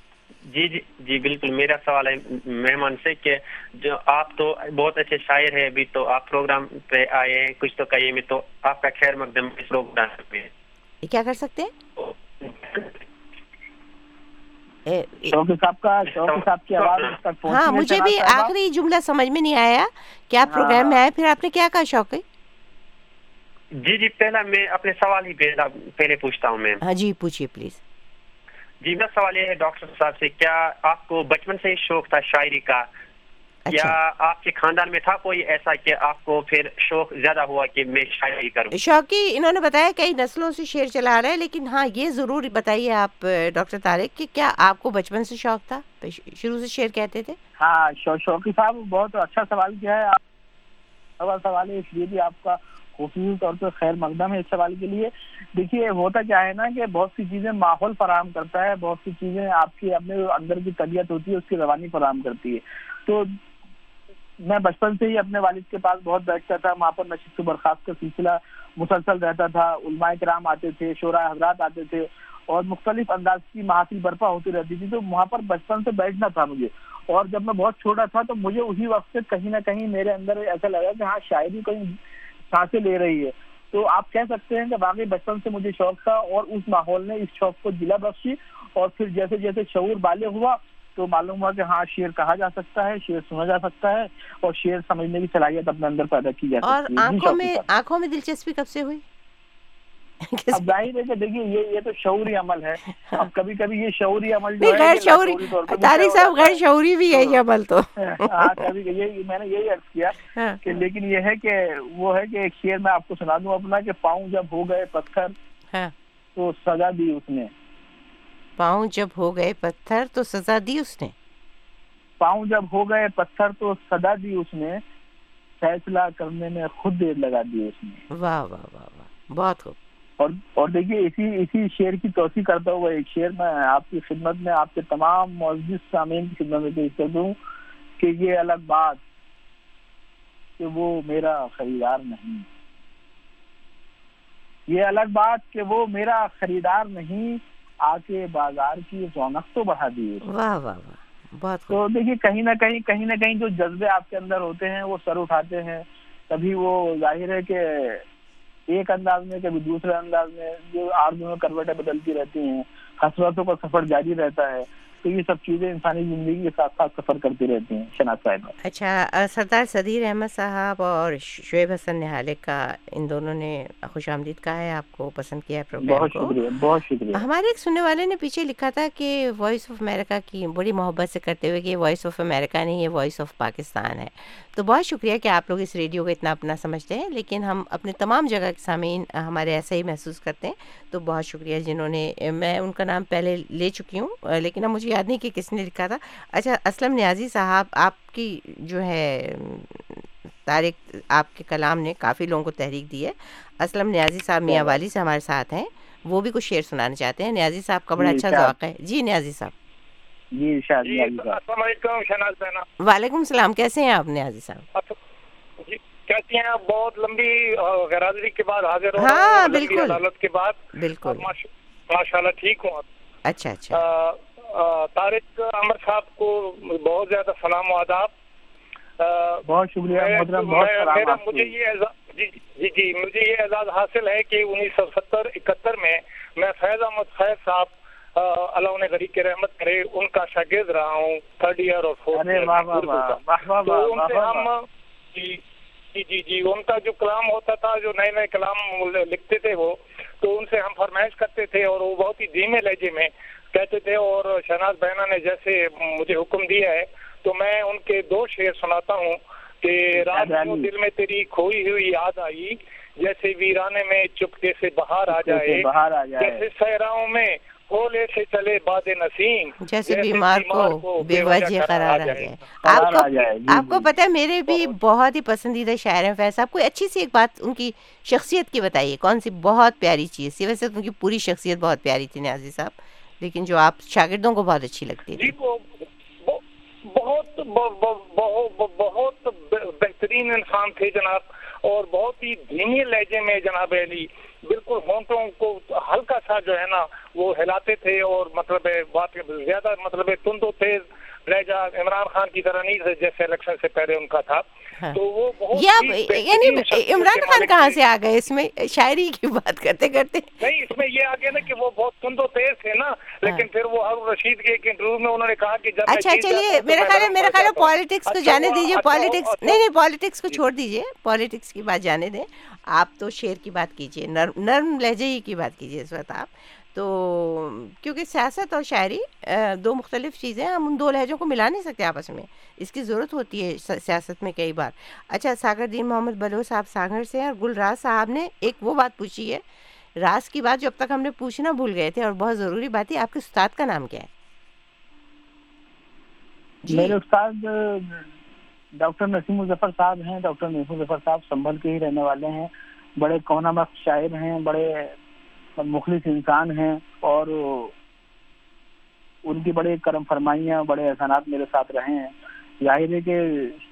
جی جی جی بالکل۔ میرا سوال ہے مہمان سے کہ جو آپ تو بہت اچھے شاعر ہیں ابھی تو آپ پروگرام پہ آئے ہیں کچھ تو کہیے میں تو آپ کا خیر مقدم اس پروگرام پہ۔ کیا کر سکتے ہیں؟ ہاں مجھے بھی آخری جملہ سمجھ میں نہیں آیا۔ کیا پروگرام میں آئے پھر آپ نے کیا کہا شوق جی جی پہلا میں اپنے سوال ہی پہلے پوچھتا ہوں میں۔ ہاں جی پوچھیے پلیز۔ جی میرا سوال یہ ہے ڈاکٹر صاحب سے کیا آپ کو بچپن سے ہی شوق تھا شاعری کا؟ یا آپ کے خاندان میں تھا کوئی ایسا کہ آپ کو پھر شوق زیادہ ہوا کہ میں شاعری کروں؟ شوقی انہوں نے بتایا کئی نسلوں سے شعر چلا رہا ہے لیکن ہاں یہ ضرور بتائیے آپ ڈاکٹر طارق کہ کیا آپ کو بچپن سے شوق تھا؟ شروع سے شعر کہتے تھے؟ ہاں شوقی صاحب بہت اچھا سوال کیا ہے۔ اول سوال ہے اس لیے بھی آپ کا خصوصی طور پہ خیر مقدم ہے اس سوال کے لیے۔ دیکھیے ہوتا کیا ہے نا کہ بہت سی چیزیں ماحول فراہم کرتا ہے بہت سی چیزیں آپ کی اپنے اندر کی طبیعت ہوتی ہے اس کی روانی فراہم کرتی ہے۔ تو میں بچپن سے ہی اپنے والد کے پاس بہت بیٹھتا تھا، وہاں پر نشست و برخاست کا سلسلہ مسلسل رہتا تھا، علماء کرام آتے تھے، شعراء حضرات آتے تھے، اور مختلف انداز کی محافل برپا ہوتی رہتی تھی، تو وہاں پر بچپن سے بیٹھنا تھا مجھے۔ اور جب میں بہت چھوٹا تھا، تو مجھے اسی وقت سے کہیں نہ کہیں میرے اندر ایسا لگا کہ ہاں شاعری کہیں سانسیں لے رہی ہے۔ تو آپ کہہ سکتے ہیں کہ واقعی بچپن سے مجھے شوق تھا، اور اس ماحول نے اس شوق کو دلا بخشی، اور پھر جیسے جیسے شعور بالغ ہوا تو معلوم ہوا کہ ہاں شعر کہا جا سکتا ہے شعر سنا جا سکتا ہے اور شعر سمجھنے کی صلاحیت اپنے اندر پیدا کی جا سکتی ہے۔ اور آنکھوں میں آنکھوں میں دلچسپی کب سے ہوئی؟ اب ظاہر ہے کہ دیکھیے یہ یہ تو شعوری عمل ہے۔ اب کبھی کبھی یہ شعوری عمل جو غیر شعوری طارق صاحب غیر شعوری بھی ہے یہ عمل تو۔ ہاں کبھی یہ میں نے یہی عرض کیا کہ لیکن یہ ہے کہ وہ ہے کہ ایک شعر میں آپ کو سنا دوں اپنا کہ پاؤں جب ہو گئے پتھر تو سزا دی اس نے۔ پاؤں جب ہو گئے پتھر تو سزا دی اس نے۔ پاؤں جب ہو گئے پتھر تو سزا دی اس نے۔ فیصلہ کرنے میں خود دیر لگا دی اس نے۔ واہ واہ واہ واہ بہت خوب۔ اور اور دیکھیے اسی اسی شعر کی توسیع کرتا ہوا ایک شعر میں آپ کی خدمت میں آپ کے تمام معزز سامعین کی خدمت میں پیش کر دوں کہ یہ الگ بات کہ وہ میرا خریدار نہیں۔ یہ الگ بات کہ وہ میرا خریدار نہیں۔ آ کے بازار کی رونق تو بڑھا دی۔ واہ واہ واہ بہت تو دیکھیے کہیں نہ کہیں کہیں نہ کہیں جو جذبے آپ کے اندر ہوتے ہیں وہ سر اٹھاتے ہیں۔ کبھی وہ ظاہر ہے کہ ایک انداز میں کبھی دوسرے انداز میں جو آرزو میں کروٹیں بدلتی رہتی ہیں حسرتوں کا سفر جاری رہتا ہے۔ تو یہ سب چیزیں انسانی زندگی کے ساتھ ساتھ سفر کرتی رہتی ہیں شناخت صاحب۔ اچھا سردار صدیر احمد صاحب اور شعیب حسن نہالے کا ان دونوں نے خوش آمدید کہا ہے آپ کو پسند کیا ہے پروگرام بہت شکریہ بہت شکریہ۔ ہمارے ایک سننے والے نے پیچھے لکھا تھا کہ وائس آف امریکہ کی بڑی محبت سے کرتے ہوئے کہ یہ وائس آف امریکہ نہیں یہ وائس آف پاکستان ہے۔ تو بہت شکریہ کہ آپ لوگ اس ریڈیو کو اتنا اپنا سمجھتے ہیں لیکن ہم اپنے تمام جگہ کے سامعین ہمارے ایسا ہی محسوس کرتے ہیں۔ تو بہت شکریہ جنہوں نے میں ان کا نام پہلے لے چکی ہوں لیکن اب مجھے یاد نہیں کہ کس نے لکھا تھا۔ اچھا اسلم نیازی صاحب آپ کی جو ہے طارق آپ کے کلام نے کافی لوگوں کو تحریک دی ہے۔ اسلم نیازی صاحب میاں والی سے ہمارے ساتھ ہیں۔ وہ بھی کچھ شعر سنانا چاہتے ہیں۔ نیازی صاحب کا بڑا اچھا ذوق ہے۔ جی نیازی صاحب۔ جی السلام علیکم شہناز بہنا وعلیکم السلام کیسے ہیں آپ نیازی صاحب؟ جی کہتی ہیں بہت لمبی غیرحاضری کے بعد حاضر ہو ہاں بالکل۔ عدالت کے بعد۔ بالکل۔ ماشاء اللہ ٹھیک ہوں اچھا اچھا۔ طارق عمر صاحب کو بہت زیادہ سلام و آداب۔ بہت شکریہ میرا مجھے یہ جی جی جی مجھے یہ اعزاز حاصل ہے کہ انیس سو ستر اکہتر میں میں فیض احمد فیض صاحب اللہ انہیں غریب کے رحمت کرے ان کا شاگرد رہا ہوں تھرڈ ایئر اور فورتھ ایئر تو ان سے ہم جی جی جی جی ان کا جو کلام ہوتا تھا جو نئے نئے کلام لکھتے تھے وہ تو ان سے ہم فرمائش کرتے تھے اور وہ بہت ہی دھیمے لہجے میں کہتے تھے اور شہناز بہنا نے جیسے مجھے حکم دیا ہے تو میں ان کے دو شعر سناتا ہوں کہ رات دل میں تیری کھوئی ہوئی یاد آئی جیسے ویرانے میں چپکے سے باہر آ جائے جیسے صحراؤں میں کھولے سے چلے باد نسیم جیسے بیمار کو بے وجہ قرار آ جائے۔ آپ کو آپ کو پتہ ہے میرے بھی بہت۔ ہی پسندیدہ شاعر ہیں فیض صاحب کوئی اچھی سی ایک بات ان کی شخصیت کی بتائیے کون سی بہت پیاری چیز تھی ویسے ان کی پوری شخصیت بہت پیاری تھی نیازی صاحب۔ لیکن جو آپ شاگردوں کو بہت اچھی لگتی تھی۔ جی، بہت بہت بہترین انسان تھے جناب، اور بہت ہی دھیمی لہجے میں جناب علی، بالکل ہونٹوں کو ہلکا سا جو ہے نا، وہ ہلاتے تھے اور مطلب بات زیادہ مطلب تند و تیز لہجہ عمران خان کی طرح نہیں جیسے الیکشن سے پہلے ان کا تھا۔ یعنی عمران خان کہاں سے آ گئے اس میں؟ شاعری کی بات کرتے کرتے۔ نہیں اس میں یہ آ گیا نا کہ وہ بہت تند و تیز تھے نا لیکن پھر وہ ہر رشید کے ایک انٹرویو میں انہوں نے کہا کہ جب اچھا چلیے میرا خیال ہے میرا خیال ہے پالیٹکس کو جانے دیجیے پالیٹکس نہیں نہیں پالیٹکس کو چھوڑ دیجیے پالیٹکس کی بات جانے دیں۔ آپ تو شعر کی بات کیجیے نرم نرم لہجے ہی کی بات کیجیے اس وقت آپ۔ تو کیونکہ سیاست اور شاعری دو مختلف چیزیں ہیں، ہم ان دو لہجوں کو ملا نہیں سکتے آپس میں۔ اس کی ضرورت ہوتی ہے سیاست میں کئی بار۔ اچھا ساگر دین محمد بلو صاحب ساگر سے اور گل راز صاحب نے ایک وہ بات پوچھی ہے۔ راز کی بات جو اب تک ہم نے پوچھنا بھول گئے تھے اور بہت ضروری بات ہے آپ کے استاد کا نام کیا ہے۔ جی۔ میرے استاد ڈاکٹر نسیم مظفر صاحب ہیں، ڈاکٹر نسیم مظفر صاحب سنبھل کے ہی رہنے والے ہیں۔ بڑے کونا مخ شاعر ہیں، بڑے مخلص انسان ہیں اور ان کی بڑے کرم فرمائیاں، بڑے احسانات میرے ساتھ رہے ہیں۔ ظاہر ہے کہ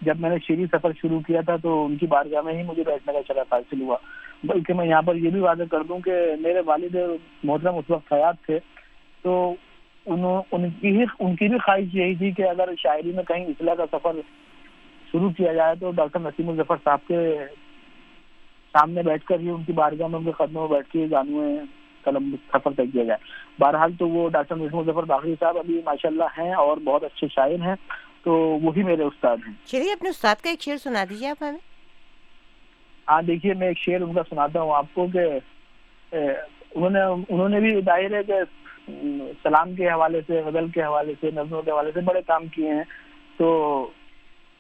جب میں نے شیری سفر شروع کیا تھا تو ان کی بارگاہ میں ہی مجھے بیٹھنے کا شرف حاصل ہوا۔ بلکہ میں یہاں پر یہ بھی واضح کر دوں کہ میرے والد محترم اس وقت حیات تھے۔ تو ان کی ہی ان کی بھی خواہش یہی تھی کہ اگر شاعری میں کہیں اصلاح کا سفر شروع کیا جائے تو ڈاکٹر نسیم الظفر صاحب کے سامنے بیٹھ کر ہی ان کی بارگاہ میں ان کے قدموں میں بیٹھ کے جانوے قلم سفر طے کیا جائے۔ بہرحال تو وہ ڈاکٹر نسیم الظفر باقی صاحب ابھی ماشاء اللہ ہیں اور بہت اچھے شاعر ہیں تو وہی میرے استاد ہیں۔ چلیے اپنے استاد کا ایک شعر سنا دیجیے آپ ہمیں۔ ہاں دیکھیے میں ایک شعر ان کا سناتا ہوں آپ کو کہ انہوں نے انہوں نے بھی ظاہر ہے کہ سلام کے حوالے سے غزل کے حوالے سے نظموں کے حوالے سے بڑے کام کیے ہیں۔ تو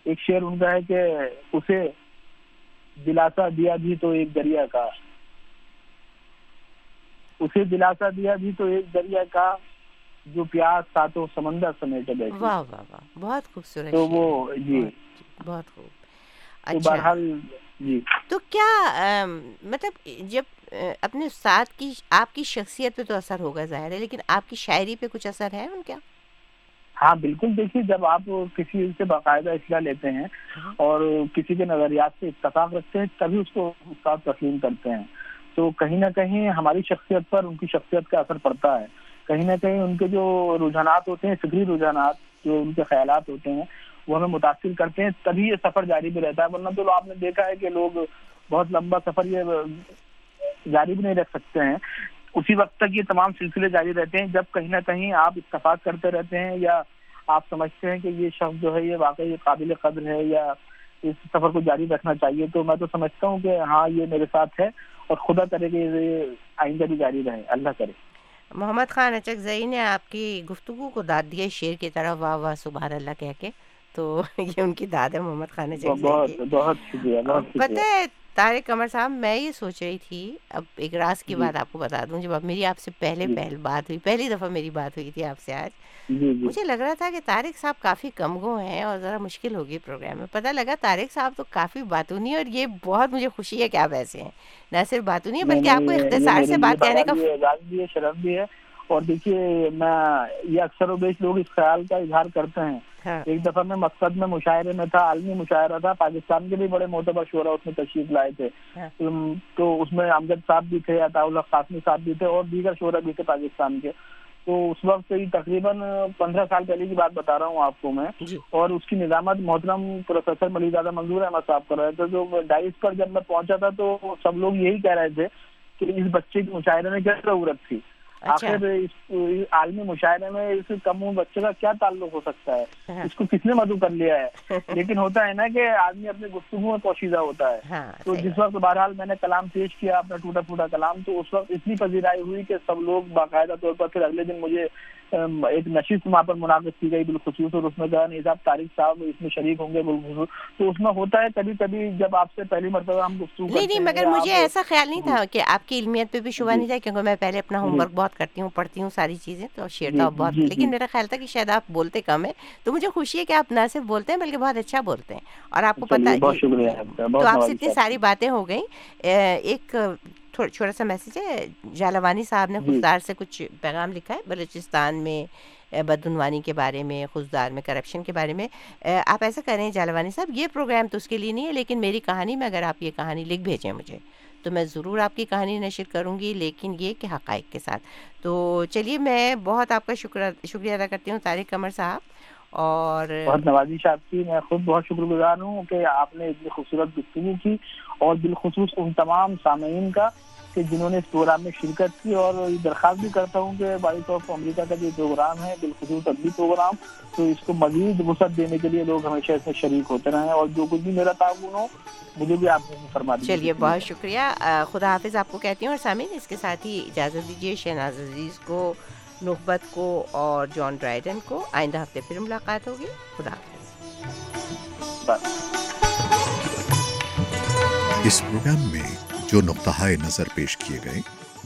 ایک شعر ان کا ہے کہ اسے دلاسا دیا بھی تو ایک دریا کا۔ اسے دلاسا دیا بھی تو ایک دریا کا جو پیاس ساتوں سمندر سمیٹے بیٹھے واہ واہ واہ بہت خوبصورت تو وہ جی۔ بہت خوب۔ اچھا۔ بہرحال جی۔ تو کیا مطلب جب اپنے استاد کی آپ کی شخصیت پہ تو اثر ہوگا ظاہر ہے لیکن آپ کی شاعری پہ کچھ اثر ہے ان کا؟ ہاں بالکل۔ دیکھیے، جب آپ کسی سے باقاعدہ اصلاح لیتے ہیں اور کسی کے نظریات سے اتفاق رکھتے ہیں، تبھی اس کو استاد تسلیم کرتے ہیں۔ تو کہیں نہ کہیں ہماری شخصیت پر ان کی شخصیت کا اثر پڑتا ہے۔ کہیں نہ کہیں ان کے جو رجحانات ہوتے ہیں، فکری رجحانات، جو ان کے خیالات ہوتے ہیں، وہ ہمیں متاثر کرتے ہیں۔ تبھی یہ سفر جاری بھی رہتا ہے، ورنہ تو آپ نے دیکھا ہے کہ لوگ بہت لمبا سفر یہ جاری بھی نہیں رکھ سکتے ہیں۔ اسی وقت تک یہ تمام سلسلے جاری رہتے ہیں جب کہیں نہ کہیں آپ اتفاق کرتے رہتے ہیں یا آپ سمجھتے ہیں کہ یہ شخص جو ہے یہ واقعی قابل قدر ہے یا اس سفر کو جاری رکھنا چاہیے تو میں تو سمجھتا ہوں کہ ہاں یہ میرے ساتھ ہے اور خدا کرے کہ یہ آئندہ بھی جاری رہے اللہ کرے۔ محمد خان اچک زئی نے آپ کی گفتگو کو داد دیا شیر کی طرح واہ واہ سبحان اللہ کہہ کے تو یہ ان کی داد ہے محمد خان پتہ ہے طارق قمر صاحب میں یہ سوچ رہی تھی اب ایک راز کی۔ بات آپ کو بتا دوں جب اب میری آپ سے پہلے۔ پہل بات ہوئی پہلی دفعہ میری بات ہوئی تھی آپ سے آج مجھے لگ رہا تھا کہ طارق صاحب کافی کم گو ہیں اور ذرا مشکل ہوگی پروگرام میں پتہ لگا طارق صاحب تو کافی باتونی اور یہ بہت مجھے خوشی ہے کہ آپ ایسے ہیں نہ صرف باتونی ہے بلکہ آپ کو اختصار سے بات کہنے کا شرف بھی ہے اور دیکھیے میں یہ اکثر و بیش لوگ اس خیال کا اظہار کرتے ہیں۔ ایک دفعہ میں مقصد میں مشاعرے میں تھا عالمی مشاعرہ تھا پاکستان کے بھی بڑے معتبر شعرا اس میں تشریف لائے تھے ہاں۔ تو اس میں امجد صاحب بھی تھے عطا اللہ قاسمی صاحب بھی تھے اور دیگر شعرا بھی تھے پاکستان کے تو اس وقت تقریباً پندرہ سال پہلے کی بات بتا رہا ہوں آپ کو میں جی۔ اور اس کی نظامت محترم پروفیسر ملی زادہ منظور احمد صاحب کر رہے تھے جو ڈائس پر جب میں پہنچا تھا تو سب لوگ یہی کہہ رہے تھے کہ اس بچے کی مشاعرے میں کیا ضرورت تھی۔ آخر عالمی مشاعرے میں اس کم بچے کا کیا تعلق ہو سکتا ہے؟ ہاں۔ اس کو کس نے مدعو کر لیا ہے؟ لیکن ہوتا ہے نا کہ آدمی اپنے گفتگو میں پوشیدہ ہوتا ہے۔ ہاں، تو جس وقت بہرحال میں نے کلام پیش کیا اپنا ٹوٹا پھوٹا کلام تو اس وقت اتنی پذیرائی ہوئی کہ سب لوگ باقاعدہ طور پر پھر اگلے دن مجھے ایک نشست وہاں پر منعقد کی گئی بالخصوص اور اس میں کہا نہیں صاحب طارق صاحب اس میں شریک ہوں گے بالخصوص۔ تو اس میں ہوتا ہے کبھی کبھی جب آپ سے پہلی مرتبہ ہم گفتگو نہیں نہیں مگر مجھے ایسا خیال نہیں تھا کہ آپ کی علمیت پہ بھی شبہ نہیں تھا کیونکہ میں پہلے اپنا ہوم ورک بہت کرتی ہوں پڑھتی ہوں ساری چیزیں تو شیئر تو بہت لیکن میرا خیال تھا کہ شاید آپ بولتے کم ہے تو مجھے خوشی ہے کہ آپ نہ صرف بولتے ہیں بلکہ بہت اچھا بولتے ہیں۔ اور آپ کو پتا تو آپ سے اتنی ساری باتیں ہو گئیں۔ ایک چھوٹا سا میسیج ہے۔ جالوانی صاحب نے خوددار سے کچھ پیغام لکھا ہے بلوچستان میں بدعنوانی کے بارے میں خوددار میں کرپشن کے بارے میں۔ آپ ایسا کریں جالوانی صاحب یہ پروگرام تو اس کے لیے نہیں ہے لیکن میری کہانی میں اگر آپ یہ کہانی لکھ بھیجیں مجھے تو میں ضرور آپ کی کہانی نشر کروں گی لیکن یہ کہ حقائق کے ساتھ۔ تو چلیے میں بہت آپ کا شکر شکریہ ادا کرتی ہوں طارق قمر صاحب۔ اور بہت نوازش آپ کی میں خود بہت شکر گزار ہوں کہ آپ نے اتنی خوبصورت گفتگو کی اور بالخصوص ان تمام سامعین کا کہ جنہوں نے اس پروگرام میں شرکت کی اور درخواست بھی کرتا ہوں کہ وائس آف امریکہ کا جو پروگرام ہے بالخصوص ادبی پروگرام تو اس کو مزید وسعت دینے کے لیے لوگ ہمیشہ اس میں شریک ہوتے رہیں اور جو کچھ بھی میرا تعاون ہو مجھے بھی آپ نے فرما دیا چلیے بہت شکریہ۔ خدا حافظ آپ کو کہتی ہوں اور سامعین اس کے ساتھ ہی اجازت دیجیے شہناز عزیز کو نخبت کو اور جان ڈرائیڈن کو آئندہ ہفتے پھر ملاقات ہوگی۔ خدا حافظ۔ اس پروگرام میں جو نقطہ نظر پیش کیے گئے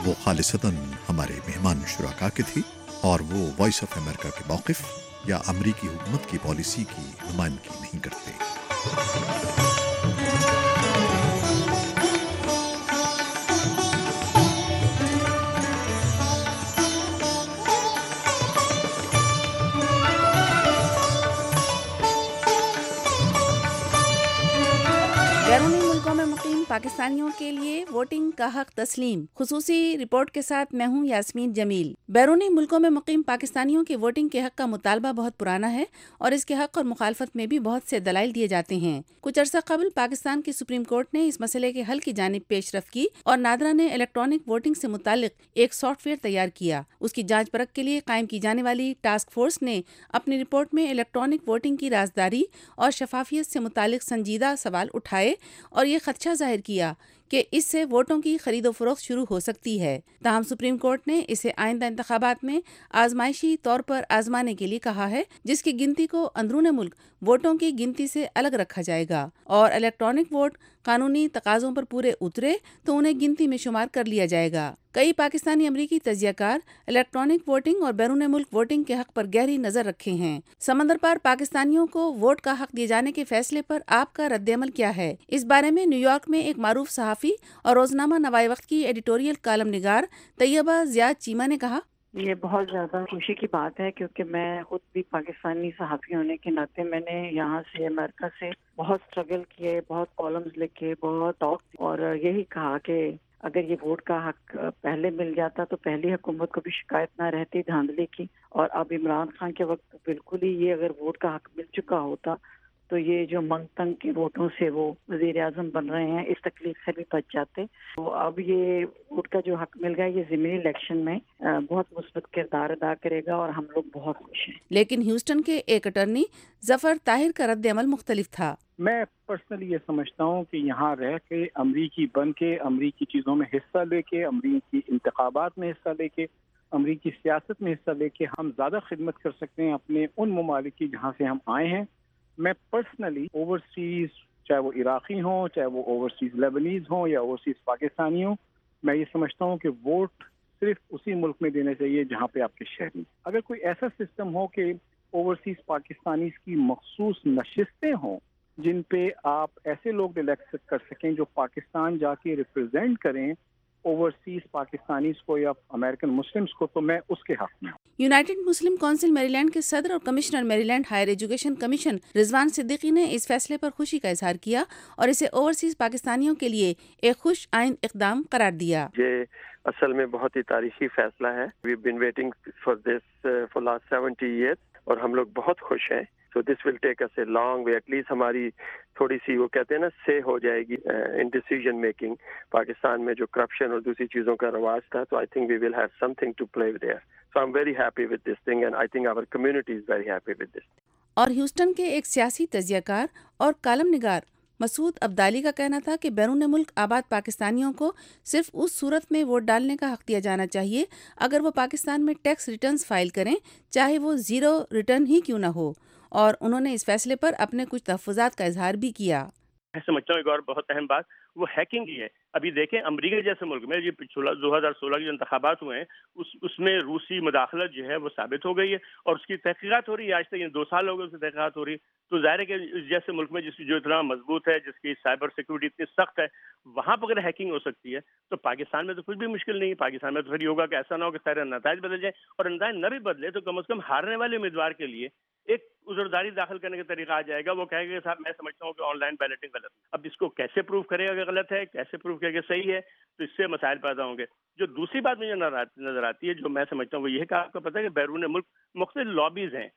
وہ خالصتاً ہمارے مہمان شرکا کے تھی اور وہ وائس آف امریکہ کے موقف یا امریکی حکومت کی پالیسی کی نمائندگی نہیں کرتے۔ پاکستانیوں کے لیے ووٹنگ کا حق تسلیم، خصوصی رپورٹ کے ساتھ میں ہوں یاسمین جمیل۔ بیرونی ملکوں میں مقیم پاکستانیوں کے ووٹنگ کے حق کا مطالبہ بہت پرانا ہے اور اس کے حق اور مخالفت میں بھی بہت سے دلائل دیے جاتے ہیں۔ کچھ عرصہ قبل پاکستان کی سپریم کورٹ نے اس مسئلے کے حل کی جانب پیش رفت کی اور نادرا نے الیکٹرانک ووٹنگ سے متعلق ایک سافٹ ویئر تیار کیا۔ اس کی جانچ پرکھ کے لیے قائم کی جانے والی ٹاسک فورس نے اپنی رپورٹ میں الیکٹرانک ووٹنگ کی رازداری اور شفافیت سے متعلق سنجیدہ سوال اٹھائے اور یہ خدشہ ظاہر کیا کہ اس سے ووٹوں کی خرید و فروخت شروع ہو سکتی ہے۔ تاہم سپریم کورٹ نے اسے آئندہ انتخابات میں آزمائشی طور پر آزمانے کے لیے کہا ہے، جس کی گنتی کو اندرون ملک ووٹوں کی گنتی سے الگ رکھا جائے گا اور الیکٹرانک ووٹ قانونی تقاضوں پر پورے اترے تو انہیں گنتی میں شمار کر لیا جائے گا۔ کئی پاکستانی امریکی تجزیہ کار الیکٹرانک ووٹنگ اور بیرون ملک ووٹنگ کے حق پر گہری نظر رکھے ہیں۔ سمندر پار پاکستانیوں کو ووٹ کا حق دیے جانے کے فیصلے پر آپ کا رد عمل کیا ہے۔ اس بارے میں نیو یارک میں ایک معروف صحافی اور روزنامہ نوائے وقت کی ایڈیٹوریل کالم نگار طیبہ زیاد چیمہ نے کہا یہ بہت زیادہ خوشی کی بات ہے کیونکہ میں خود بھی پاکستانی صحافی ہونے کے ناطے میں نے یہاں سے امریکہ سے بہت اسٹرگل کیے، بہت کالمز لکھے، بہت ٹاک اور یہی کہا کہ اگر یہ ووٹ کا حق پہلے مل جاتا تو پہلی حکومت کو بھی شکایت نہ رہتی دھاندلی کی۔ اور اب عمران خان کے وقت بالکل ہی یہ اگر ووٹ کا حق مل چکا ہوتا تو یہ جو منگ تنگ کے ووٹوں سے وہ وزیر اعظم بن رہے ہیں اس تکلیف سے بھی بچ جاتے۔ تو اب یہ ووٹ کا جو حق مل گیا یہ ضمنی الیکشن میں بہت مثبت کردار ادا کرے گا اور ہم لوگ بہت خوش ہیں۔ لیکن ہیوسٹن کے ایک اٹرنی ظفر طاہر کا رد عمل مختلف تھا۔ میں پرسنلی یہ سمجھتا ہوں کہ یہاں رہ کے امریکی بن کے امریکی چیزوں میں حصہ لے کے امریکی انتخابات میں حصہ لے کے امریکی سیاست میں حصہ لے کے ہم زیادہ خدمت کر سکتے ہیں اپنے ان ممالک کی جہاں سے ہم آئے ہیں۔ میں پرسنلی اوورسیز چاہے وہ عراقی ہوں، چاہے وہ اوورسیز لیبنیز ہوں یا اوورسیز پاکستانی ہوں، میں یہ سمجھتا ہوں کہ ووٹ صرف اسی ملک میں دینا چاہیے جہاں پہ آپ کے شہری اگر کوئی ایسا سسٹم ہو کہ اوورسیز پاکستانی کی مخصوص نشستیں ہوں جن پہ آپ ایسے لوگ الیکٹ کر سکیں جو پاکستان جا کے ریپرزینٹ کریں اوورسیز پاکستانیز کو یا امریکن مسلمز کو تو میں اس کے حق میں ہوں۔ United Muslim council Maryland کے صدر اور commissioner Maryland higher education commission Rizwan Siddiqui نے اس فیصلے پر خوشی کا اظہار کیا اور اسے اوورسیز پاکستانیوں کے لیے ایک خوش آئند اقدام قرار دیا۔ یہ اصل میں بہت ہی تاریخی فیصلہ ہے۔ We been waiting for this for last seventy years اور ہم لوگ بہت خوش ہیں۔ So this will take us a long way at least ہماری تھوڑی سی وہ کہتے ہیں نا سے ہو جائے گی ان ڈیسیجن میکنگ پاکستان میں جو کرپشن اور دوسری چیزوں کا رواج تھا تو I think we will have something to play there so I am very happy with this thing and I think our community is very happy with this اور ہیوسٹن کے ایک سیاسی تجزیہ کار اور کالم نگار مسعود ابدالی کا کہنا تھا کہ بیرون ملک آباد پاکستانیوں کو صرف اس صورت میں ووٹ ڈالنے کا حق دیا جانا چاہیے، اگر وہ پاکستان میں ٹیکس ریٹرنز فائل کریں، چاہے وہ زیرو ریٹرن ہی کیوں نہ ہو۔ اور انہوں نے اس فیصلے پر اپنے کچھ تحفظات کا اظہار بھی کیا۔ میں سمجھتا ہوں ایک اور بہت اہم بات، وہ ہیکنگ ہی ہے۔ ابھی دیکھیں امریکہ جیسے ملک میں جو دو ہزار سولہ کے جو انتخابات ہوئے ہیں، اس اس میں روسی مداخلت جو ہے وہ ثابت ہو گئی ہے اور اس کی تحقیقات ہو رہی ہے۔ آج تک دو سال ہو گئے اس کی تحقیقات ہو رہی۔ ہے تو ظاہر ہے کہ جیسے ملک میں جس جو اتنا مضبوط ہے، جس کی سائبر سیکورٹی اتنی سخت ہے، وہاں پر اگر ہیکنگ ہو سکتی ہے، تو پاکستان میں تو کچھ بھی مشکل نہیں ہے۔ پاکستان میں تو پھر یہ ہوگا کہ ایسا نہ ہو کہ سارے نتائج بدل جائیں اور نتائج نہ بھی بدلے تو کم از کم ہارنے والے امیدوار کے لیے ایک عذرداری داخل کرنے کا طریقہ آ جائے گا، وہ کہے گا صاحب میں سمجھتا ہوں کہ آن لائن بیلٹنگ غلط اب اس کو کیسے پروف کرے گا کہ غلط ہے؟ کیسے پروف کرے گا صحیح ہے؟ تو اس سے مسائل پیدا ہوں گے۔ جو دوسری بات مجھے نظر آتی ہے، جو میں سمجھتا ہوں، وہ یہ کہ آپ کو پتہ ہے کہ بیرون ملک مختلف لابیز ہیں۔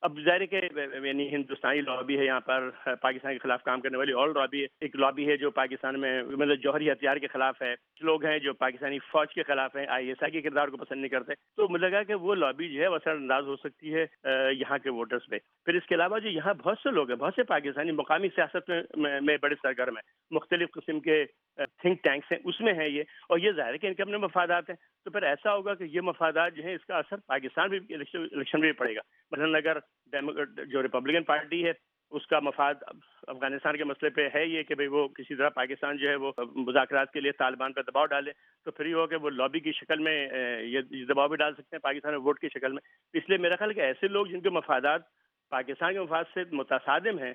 اب ظاہر ہے کہ یعنی ہندوستانی لابی ہے یہاں پر، پاکستان کے خلاف کام کرنے والی اور لابی ہے۔ ایک لابی ہے جو پاکستان میں مطلب جوہری ہتھیار کے خلاف ہے۔ کچھ لوگ ہیں جو پاکستانی فوج کے خلاف ہیں۔ آئی ایس آئی کے کردار کو پسند نہیں کرتے۔ تو مجھے لگا کہ وہ لابی جو ہے، وہ اثر انداز ہو سکتی ہے یہاں کے ووٹرس پہ۔ پھر اس کے علاوہ جو یہاں بہت سے لوگ ہیں، بہت سے پاکستانی مقامی سیاست میں میں بڑے سرگرم ہیں۔ مختلف قسم کے تھنک ٹینکس ہیں۔ اس میں ہیں یہ۔ اور یہ ظاہر ہے کہ ان کے اپنے مفادات ہیں۔ تو پھر ایسا ہوگا کہ یہ مفادات جو ہیں، اس کا اثر پاکستان بھی الیکشن میں بھی پڑے گا۔ مثلاً اگر جو ریپبلکن پارٹی ہے، اس کا مفاد افغانستان کے مسئلے پہ ہے یہ کہ بھئی وہ کسی طرح پاکستان جو ہے وہ مذاکرات کے لیے طالبان پہ دباؤ ڈالے، تو پھر یہ ہو کہ وہ لابی کی شکل میں یہ دباؤ بھی ڈال سکتے ہیں پاکستان میں ووٹ کی شکل میں۔ اس لیے میرا خیال کہ ایسے لوگ جن کے مفادات پاکستان کے مفاد سے متصادم ہیں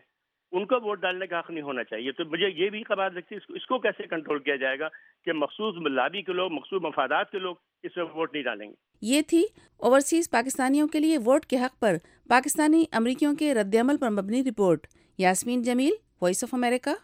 ان کو ووٹ ڈالنے کا حق نہیں ہونا چاہیے۔ تو مجھے یہ بھی خبر لگتی ہے، اس کو کیسے کنٹرول کیا جائے گا کہ مخصوص لابی کے لوگ، مخصوص مفادات کے لوگ اس میں ووٹ نہیں ڈالیں گے؟ یہ تھی اوورسیز پاکستانیوں کے لیے ووٹ کے حق پر پاکستانی امریکیوں کے رد عمل پر مبنی report. Yasmeen Jamil voice of America